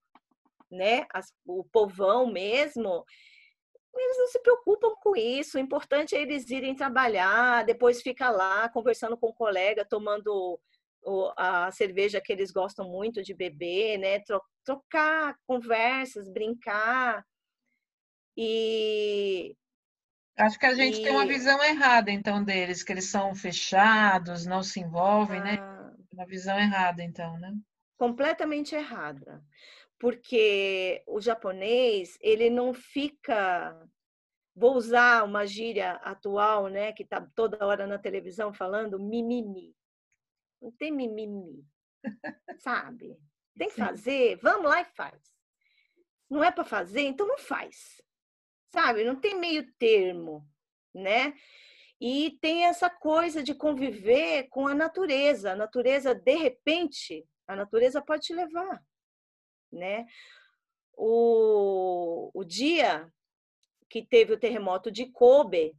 S2: né, as, o povão mesmo, eles não se preocupam com isso. O importante é eles irem trabalhar, depois fica lá conversando com o um colega, tomando a cerveja que eles gostam muito de beber, né? Trocar conversas, brincar. E
S3: acho que a gente e... tem uma visão errada então deles, que eles são fechados, não se envolvem, né? ah... né? Uma visão errada então, né?
S2: Completamente errada. Porque o japonês, ele não fica vou usar uma gíria atual, né, que está toda hora na televisão falando mimimi. Não tem mimimi, sabe? Tem que Sim. fazer, vamos lá e faz. Não é para fazer, então não faz. Sabe? Não tem meio termo, né? E tem essa coisa de conviver com a natureza. A natureza, de repente, a natureza pode te levar, né? O, o dia que teve o terremoto de Kobe,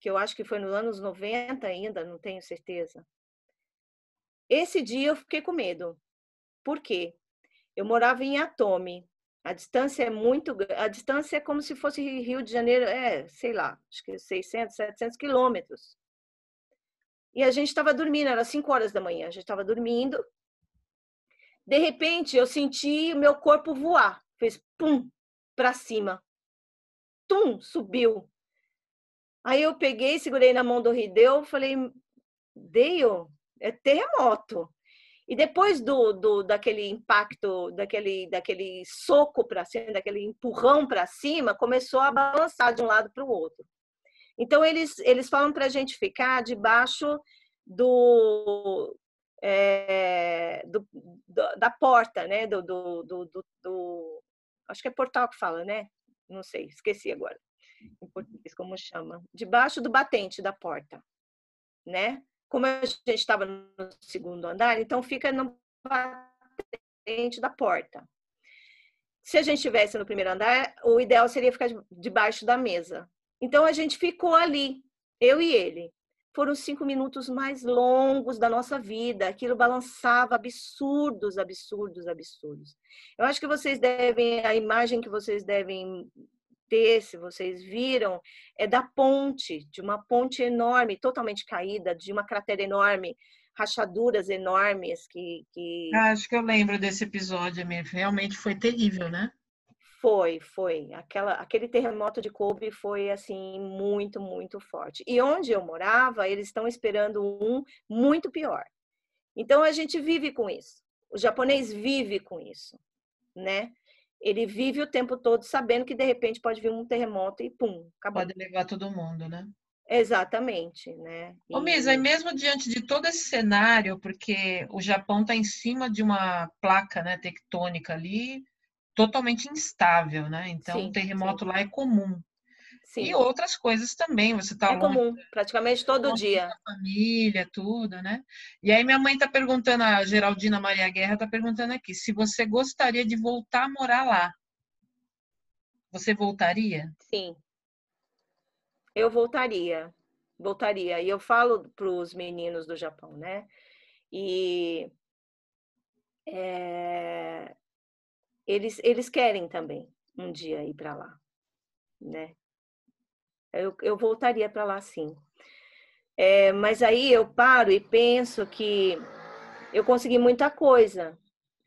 S2: que eu acho que foi nos anos 90 ainda, não tenho certeza. Esse dia eu fiquei com medo. Por quê? Eu morava em Atome. A distância é muito, a distância é como se fosse Rio de Janeiro, é, sei lá, acho que 600, 700 quilômetros. E a gente estava dormindo, era 5 horas da manhã, a gente estava dormindo. De repente, eu senti o meu corpo voar, fez pum para cima. Tum, subiu. Aí eu peguei, segurei na mão do Rideu, falei, Dale, é terremoto. E depois do, do daquele impacto, daquele, daquele soco para cima, daquele empurrão para cima, começou a balançar de um lado para o outro. Então eles eles falam para a gente ficar debaixo do, é, do, do, da porta, né? Do, do, do, acho que é portal que fala, né? Não sei, esqueci agora em português como chama, debaixo do batente da porta, né? Como a gente estava no segundo andar, então fica no batente da porta. Se a gente estivesse no primeiro andar, o ideal seria ficar debaixo da mesa. Então a gente ficou ali, eu e ele. Foram cinco minutos mais longos da nossa vida. Aquilo balançava absurdos, absurdos, absurdos. Eu acho que vocês devem, a imagem que vocês devem ter, se vocês viram, é da ponte, de uma ponte enorme, totalmente caída, de uma cratera enorme, rachaduras enormes que. que...
S3: Ah, acho que eu lembro desse episódio. Realmente foi terrível, né?
S2: Foi, foi. Aquela, aquele terremoto de Kobe foi assim muito, muito forte. E onde eu morava, eles estão esperando um muito pior. Então a gente vive com isso. O japonês vive com isso, né? Ele vive o tempo todo sabendo que de repente pode vir um terremoto e pum, acabou.
S3: Pode levar todo mundo, né?
S2: Exatamente, né?
S3: E... Ô, Misa, e mesmo diante de todo esse cenário, porque o Japão está em cima de uma placa né, tectônica ali, totalmente instável, né? Então, sim, terremoto sim. lá é comum. Sim. E outras coisas também, você está
S2: É comum, praticamente todo dia.
S3: família, tudo, né? E aí minha mãe está perguntando, a Geraldina Maria Guerra está perguntando aqui, se você gostaria de voltar a morar lá. Você voltaria?
S2: Sim. Eu voltaria. Voltaria. E eu falo para os meninos do Japão, né? E é, eles, eles querem também um dia ir para lá, né? Eu, eu voltaria para lá sim. É, mas aí eu paro e penso que eu consegui muita coisa.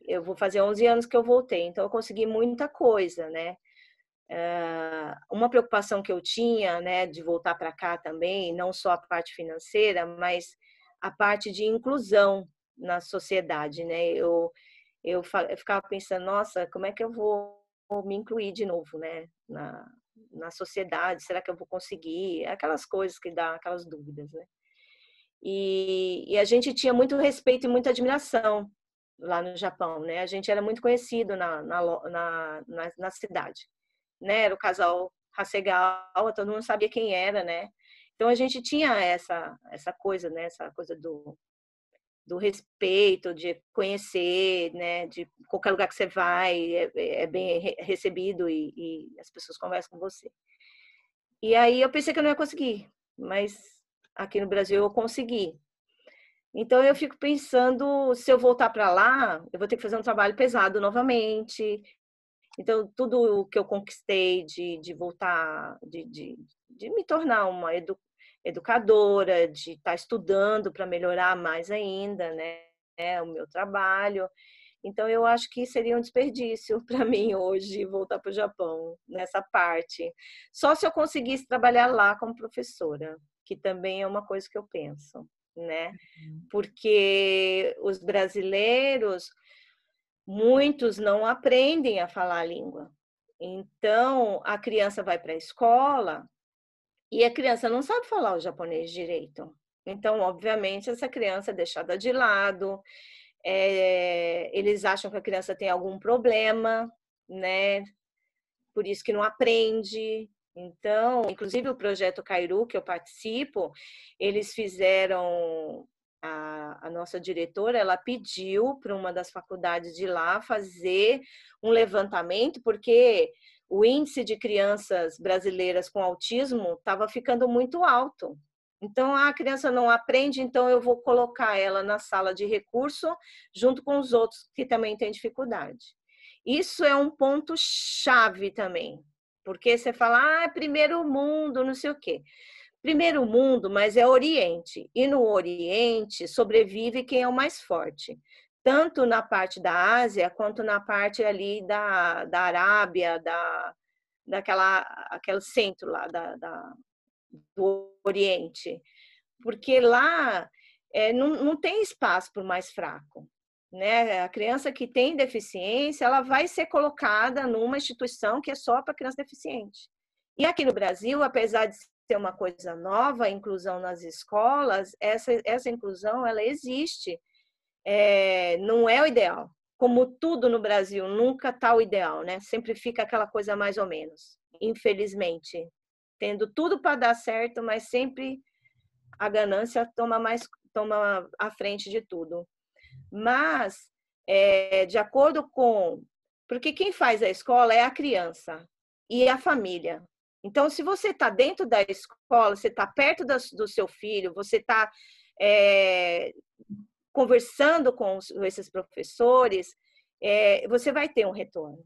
S2: Eu vou fazer 11 anos que eu voltei, então eu consegui muita coisa, né? É, uma preocupação que eu tinha, né, de voltar para cá também, não só a parte financeira, mas a parte de inclusão na sociedade, né? Eu, eu, eu ficava pensando, nossa, como é que eu vou me incluir de novo, né, na, na sociedade, será que eu vou conseguir? Aquelas coisas que dá aquelas dúvidas, né? E, e, a gente tinha muito respeito e muita admiração lá no Japão, né? A gente era muito conhecido na, na, na, na, na cidade, né? Era o casal Hasegawa, todo mundo sabia quem era, né? Então a gente tinha essa essa coisa, né? Essa coisa do do respeito, de conhecer, né? De qualquer lugar que você vai é, é bem recebido e, e, as pessoas conversam com você. E aí eu pensei que eu não ia conseguir, mas aqui no Brasil eu consegui. Então eu fico pensando se eu voltar para lá, eu vou ter que fazer um trabalho pesado novamente. Então tudo o que eu conquistei de, de voltar, de, de, de me tornar uma edu, educadora, de estar tá estudando para melhorar mais ainda, né, o meu trabalho. Então eu acho que seria um desperdício para mim hoje voltar para o Japão nessa parte. Só se eu conseguisse trabalhar lá como professora, que também é uma coisa que eu penso, né? Uhum. Porque os brasileiros muitos não aprendem a falar a língua. Então, a criança vai para a escola e a criança não sabe falar o japonês direito. Então, obviamente, essa criança é deixada de lado. É, eles acham que a criança tem algum problema, né? Por isso que não aprende. Então, inclusive o projeto Cairu, que eu participo, eles fizeram a, a, nossa diretora ela pediu para uma das faculdades de lá fazer um levantamento, porque o índice de crianças brasileiras com autismo estava ficando muito alto. Então, a criança não aprende, então eu vou colocar ela na sala de recurso junto com os outros que também têm dificuldade. Isso é um ponto chave também, porque você fala, ah, primeiro mundo, não sei o quê. Primeiro mundo, mas é Oriente. E no Oriente sobrevive quem é o mais forte tanto na parte da Ásia quanto na parte ali da, da Arábia, da, daquela aquele centro lá da, da do Oriente, porque lá é, não, não tem espaço para o mais fraco. Né? A criança que tem deficiência, ela vai ser colocada numa instituição que é só para criança deficiente. E aqui no Brasil, apesar de ser uma coisa nova, a inclusão nas escolas, essa, essa inclusão ela existe. É, não é o ideal. Como tudo no Brasil, nunca está o ideal, né? Sempre fica aquela coisa mais ou menos, infelizmente. Tendo tudo para dar certo, mas sempre a ganância toma mais toma a frente de tudo. Mas, é, de acordo com. Porque quem faz a escola é a criança e a família. Então, se você está dentro da escola, você está perto do seu filho, você está é, conversando com esses professores, é, você vai ter um retorno.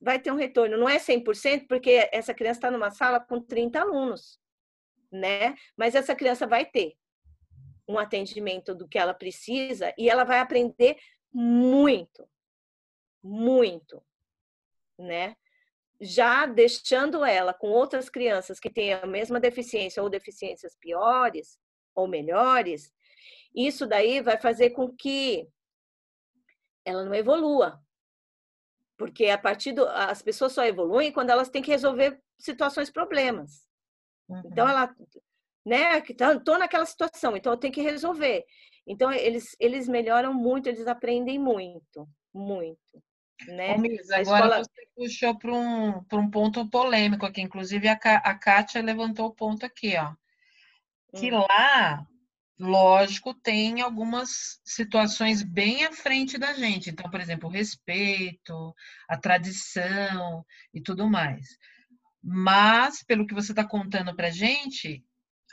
S2: Vai ter um retorno. Não é 100%, porque essa criança está numa sala com 30 alunos, né? Mas essa criança vai ter um atendimento do que ela precisa e ela vai aprender muito, muito, né? Já deixando ela com outras crianças que têm a mesma deficiência ou deficiências piores ou melhores, isso daí vai fazer com que ela não evolua. Porque a partir do as pessoas só evoluem quando elas têm que resolver situações problemas. Então, uhum. Então ela né? Que tá, tô naquela situação, então eu tenho que resolver. Então eles eles melhoram muito, eles aprendem muito, muito. Né?
S3: Ô, Misa, agora escola... você puxou para um, um ponto polêmico aqui, inclusive a, a Kátia levantou o ponto aqui, ó. Que hum. lá, lógico, tem algumas situações bem à frente da gente. Então, por exemplo, o respeito, a tradição e tudo mais. Mas, pelo que você está contando para gente,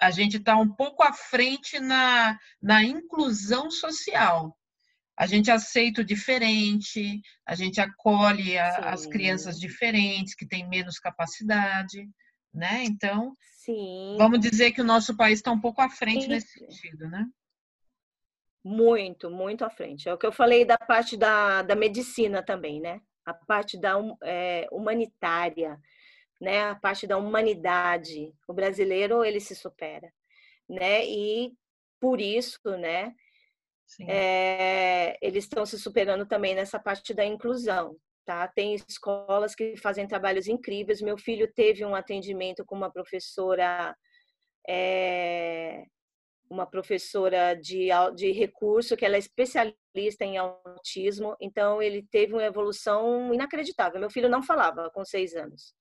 S3: a gente está um pouco à frente na, na inclusão social. A gente aceita o diferente, a gente acolhe a, as crianças diferentes, que têm menos capacidade, né? Então, Sim. vamos dizer que o nosso país está um pouco à frente Sim. nesse sentido, né?
S2: Muito, muito à frente. É o que eu falei da parte da, da medicina também, né? A parte da é, humanitária né? A parte da humanidade. O brasileiro ele se supera, né? E por isso, né? É, eles estão se superando também nessa parte da inclusão, tá? Tem escolas que fazem trabalhos incríveis. Meu filho teve um atendimento com uma professora, é, uma professora de, de recurso que ela é especialista em autismo. Então ele teve uma evolução inacreditável. Meu filho não falava com seis anos.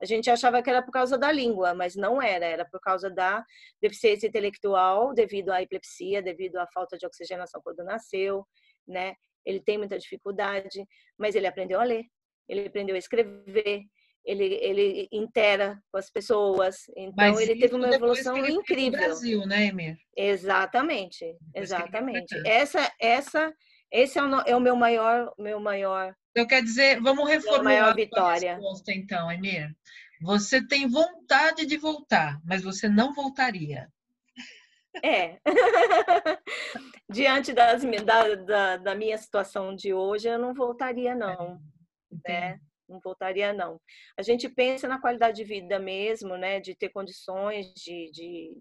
S2: A gente achava que era por causa da língua, mas não era, era por causa da deficiência intelectual devido à epilepsia, devido à falta de oxigenação quando nasceu, né? Ele tem muita dificuldade, mas ele aprendeu a ler, ele aprendeu a escrever, ele, ele intera com as pessoas. Então, Mas ele teve uma evolução ele incrível. No
S3: Brasil, né, Emir?
S2: Exatamente, exatamente. Essa, essa, esse é o, é o meu maior, meu maior
S3: eu quero dizer, vamos reformular
S2: a vitória.
S3: resposta então, Emir. Você tem vontade de voltar, mas você não voltaria.
S2: É. Diante das, da, da, da, minha situação de hoje, eu não voltaria, não. É, né? Não voltaria, não. A gente pensa na qualidade de vida mesmo, né? De ter condições de, de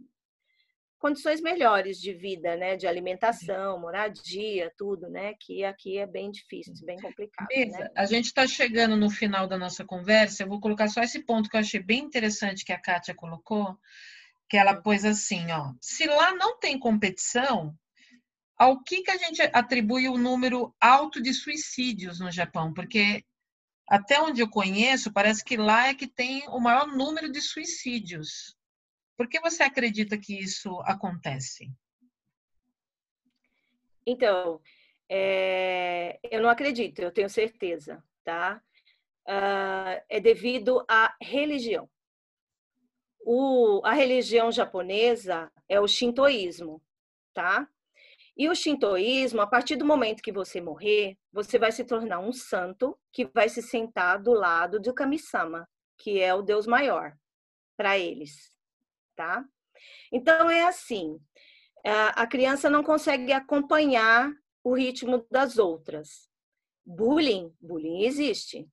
S2: condições melhores de vida, né? De alimentação, moradia, tudo, né? Que aqui é bem difícil, bem complicado. Beleza. Né?
S3: A gente está chegando no final da nossa conversa. Eu vou colocar só esse ponto que eu achei bem interessante que a Kátia colocou, que ela hum. pôs assim, ó. Se lá não tem competição, ao que, que a gente atribui o número alto de suicídios no Japão? Porque até onde eu conheço, parece que lá é que tem o maior número de suicídios. Por que você acredita que isso acontece?
S2: Então, é, eu não acredito, eu tenho certeza, tá? Uh, é devido à religião. O, a religião japonesa é o shintoísmo, tá? E o shintoísmo, a partir do momento que você morrer, você vai se tornar um santo que vai se sentar do lado do kami-sama, que é o Deus maior para eles tá? Então é assim, a criança não consegue acompanhar o ritmo das outras. Bullying, bullying existe,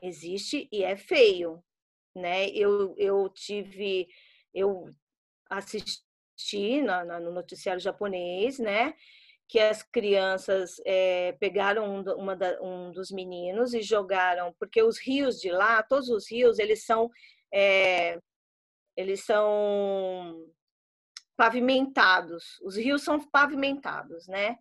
S2: existe e é feio, né? Eu, eu tive eu assisti na, na, no noticiário japonês, né? Que as crianças é, pegaram um, uma da, um dos meninos e jogaram, porque os rios de lá, todos os rios, eles são é, eles são pavimentados. Os rios são pavimentados, né?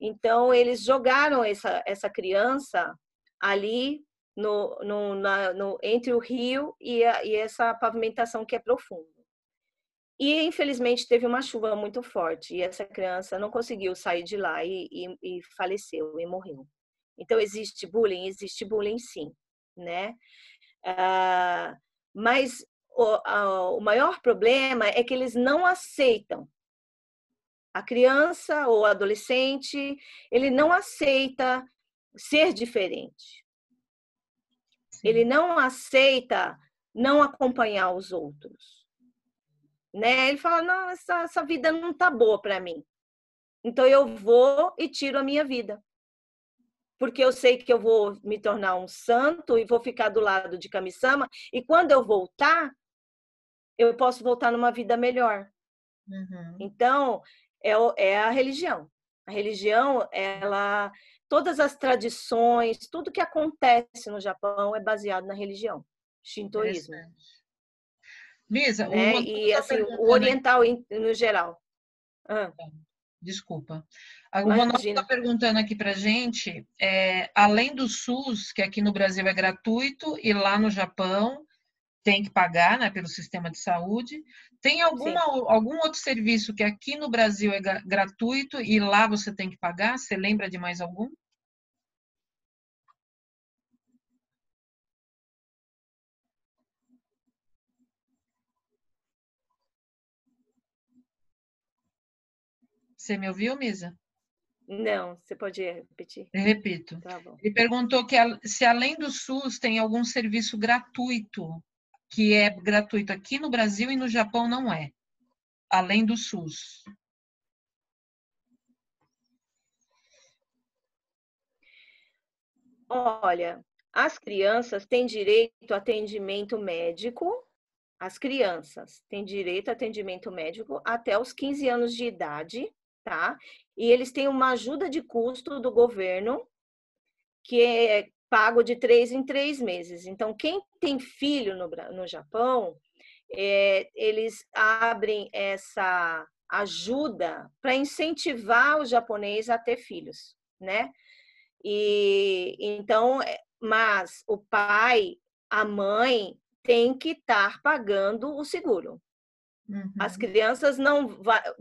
S2: Então eles jogaram essa essa criança ali no, no, na, no, entre o rio e, a, e essa pavimentação que é profunda. E infelizmente teve uma chuva muito forte e essa criança não conseguiu sair de lá e, e, e faleceu e morreu. Então existe bullying, existe bullying sim, né? Ah, mas o, a, o maior problema é que eles não aceitam. A criança ou adolescente, ele não aceita ser diferente. Ele não aceita não acompanhar os outros. Né? Ele fala: não, essa, essa vida não tá boa para mim. Então eu vou e tiro a minha vida. Porque eu sei que eu vou me tornar um santo e vou ficar do lado de Kamisama. E quando eu voltar, eu posso voltar numa vida melhor. Uhum. Então, é, é a religião. A religião, ela todas as tradições, tudo que acontece no Japão é baseado na religião, shintoísmo. Misa, né? e tá assim, o oriental no geral.
S3: Ah. Desculpa. O Ronaldo está perguntando aqui para gente, é, além do SUS, que aqui no Brasil é gratuito, e lá no Japão tem que pagar né, pelo sistema de saúde. Tem alguma, algum outro serviço que aqui no Brasil é gratuito e lá você tem que pagar? Você lembra de mais algum? Você me ouviu, Misa?
S2: Não, você pode repetir?
S3: repito. Tá Ele perguntou que se além do SUS tem algum serviço gratuito que é gratuito aqui no Brasil e no Japão não é, além do SUS.
S2: Olha, as crianças têm direito a atendimento médico, as crianças têm direito a atendimento médico até os 15 anos de idade, tá? E eles têm uma ajuda de custo do governo, que é pago de três em três meses. Então, quem tem filho no, no Japão, é, eles abrem essa ajuda para incentivar o japonês a ter filhos, né? E então, é, mas o pai, a mãe tem que estar pagando o seguro. Uhum. As crianças não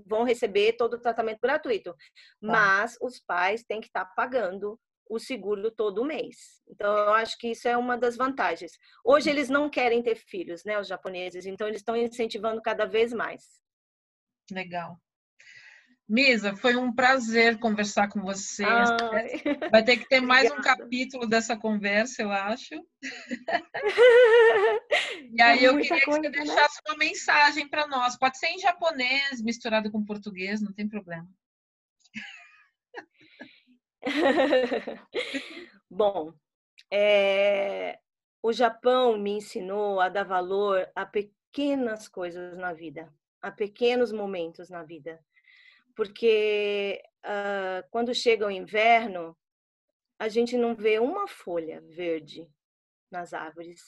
S2: vão receber todo o tratamento gratuito, tá. mas os pais têm que estar pagando o seguro todo mês. Então, eu acho que isso é uma das vantagens. Hoje, eles não querem ter filhos, né, os japoneses, então eles estão incentivando cada vez mais.
S3: Legal. Misa, foi um prazer conversar com você. Ai. Vai ter que ter mais um capítulo dessa conversa, eu acho. e aí é eu queria coisa, que você né? deixasse uma mensagem para nós. Pode ser em japonês, misturado com português, não tem problema.
S2: Bom, é, o Japão me ensinou a dar valor a pequenas coisas na vida, a pequenos momentos na vida. Porque uh, quando chega o inverno, a gente não vê uma folha verde nas árvores.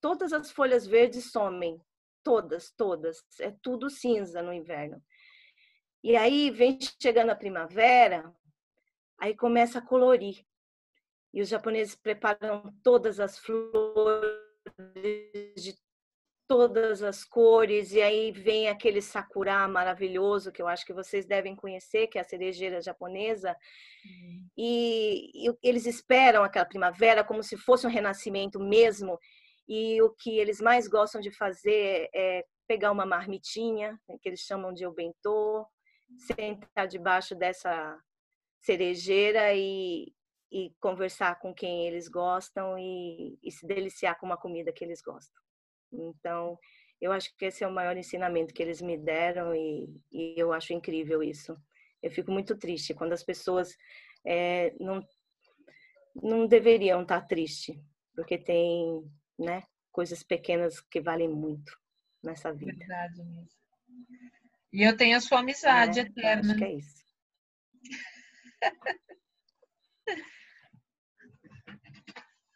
S2: Todas as folhas verdes somem, todas, todas. É tudo cinza no inverno. E aí vem chegando a primavera, Aí começa a colorir. E os japoneses preparam todas as flores de todas as cores, e aí vem aquele sakura maravilhoso que eu acho que vocês devem conhecer, que é a cerejeira japonesa. Uhum. E, e, eles esperam aquela primavera como se fosse um renascimento mesmo. E o que eles mais gostam de fazer é pegar uma marmitinha, que eles chamam de obentô, sentar debaixo dessa cerejeira e, e conversar com quem eles gostam e, e, se deliciar com uma comida que eles gostam. Então, eu acho que esse é o maior ensinamento que eles me deram e, e eu acho incrível isso. Eu fico muito triste quando as pessoas é, não, não deveriam estar tristes, porque tem né, coisas pequenas que valem muito. nessa vida.
S3: Verdade mesmo. E eu tenho a sua amizade
S2: é,
S3: eterna.
S2: Acho que é isso.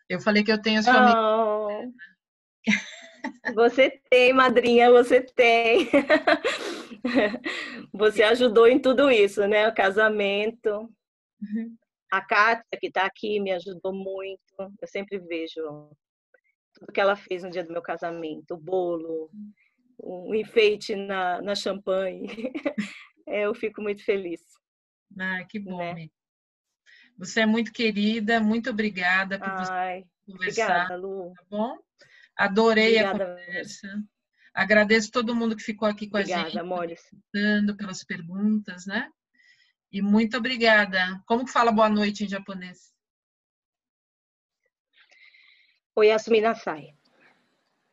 S3: Eu falei que eu tenho a sua oh. amizade.
S2: Você tem, madrinha, você tem. Você ajudou em tudo isso, né? O casamento. Uhum. A Kátia, que está aqui, me ajudou muito. Eu sempre vejo tudo que ela fez no dia do meu casamento, o bolo, o enfeite na, na champanhe. Eu fico muito feliz.
S3: Ah, que bom. Né? Você é muito querida, muito obrigada por
S2: Ai,
S3: você conversar.
S2: Obrigada, Lu.
S3: Tá bom? Adorei obrigada, a conversa. Agradeço todo mundo que ficou aqui com
S2: obrigada,
S3: a gente,
S2: amores.
S3: pelas perguntas, né? E muito obrigada. Como que fala boa noite em japonês?
S2: Oyasumi nasai.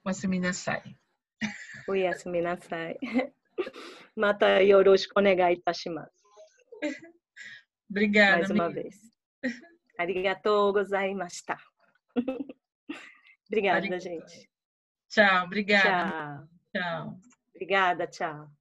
S3: Oyasumi nasai.
S2: Oyasumi nasai. Mata yoroshiku onegai itashimasu.
S3: Obrigada.
S2: Mais uma amiga. vez. Arigatou gozaimashita. Obrigada, gente.
S3: Tchau, obrigada.
S2: Tchau.
S3: Tchau.
S2: Obrigada, tchau.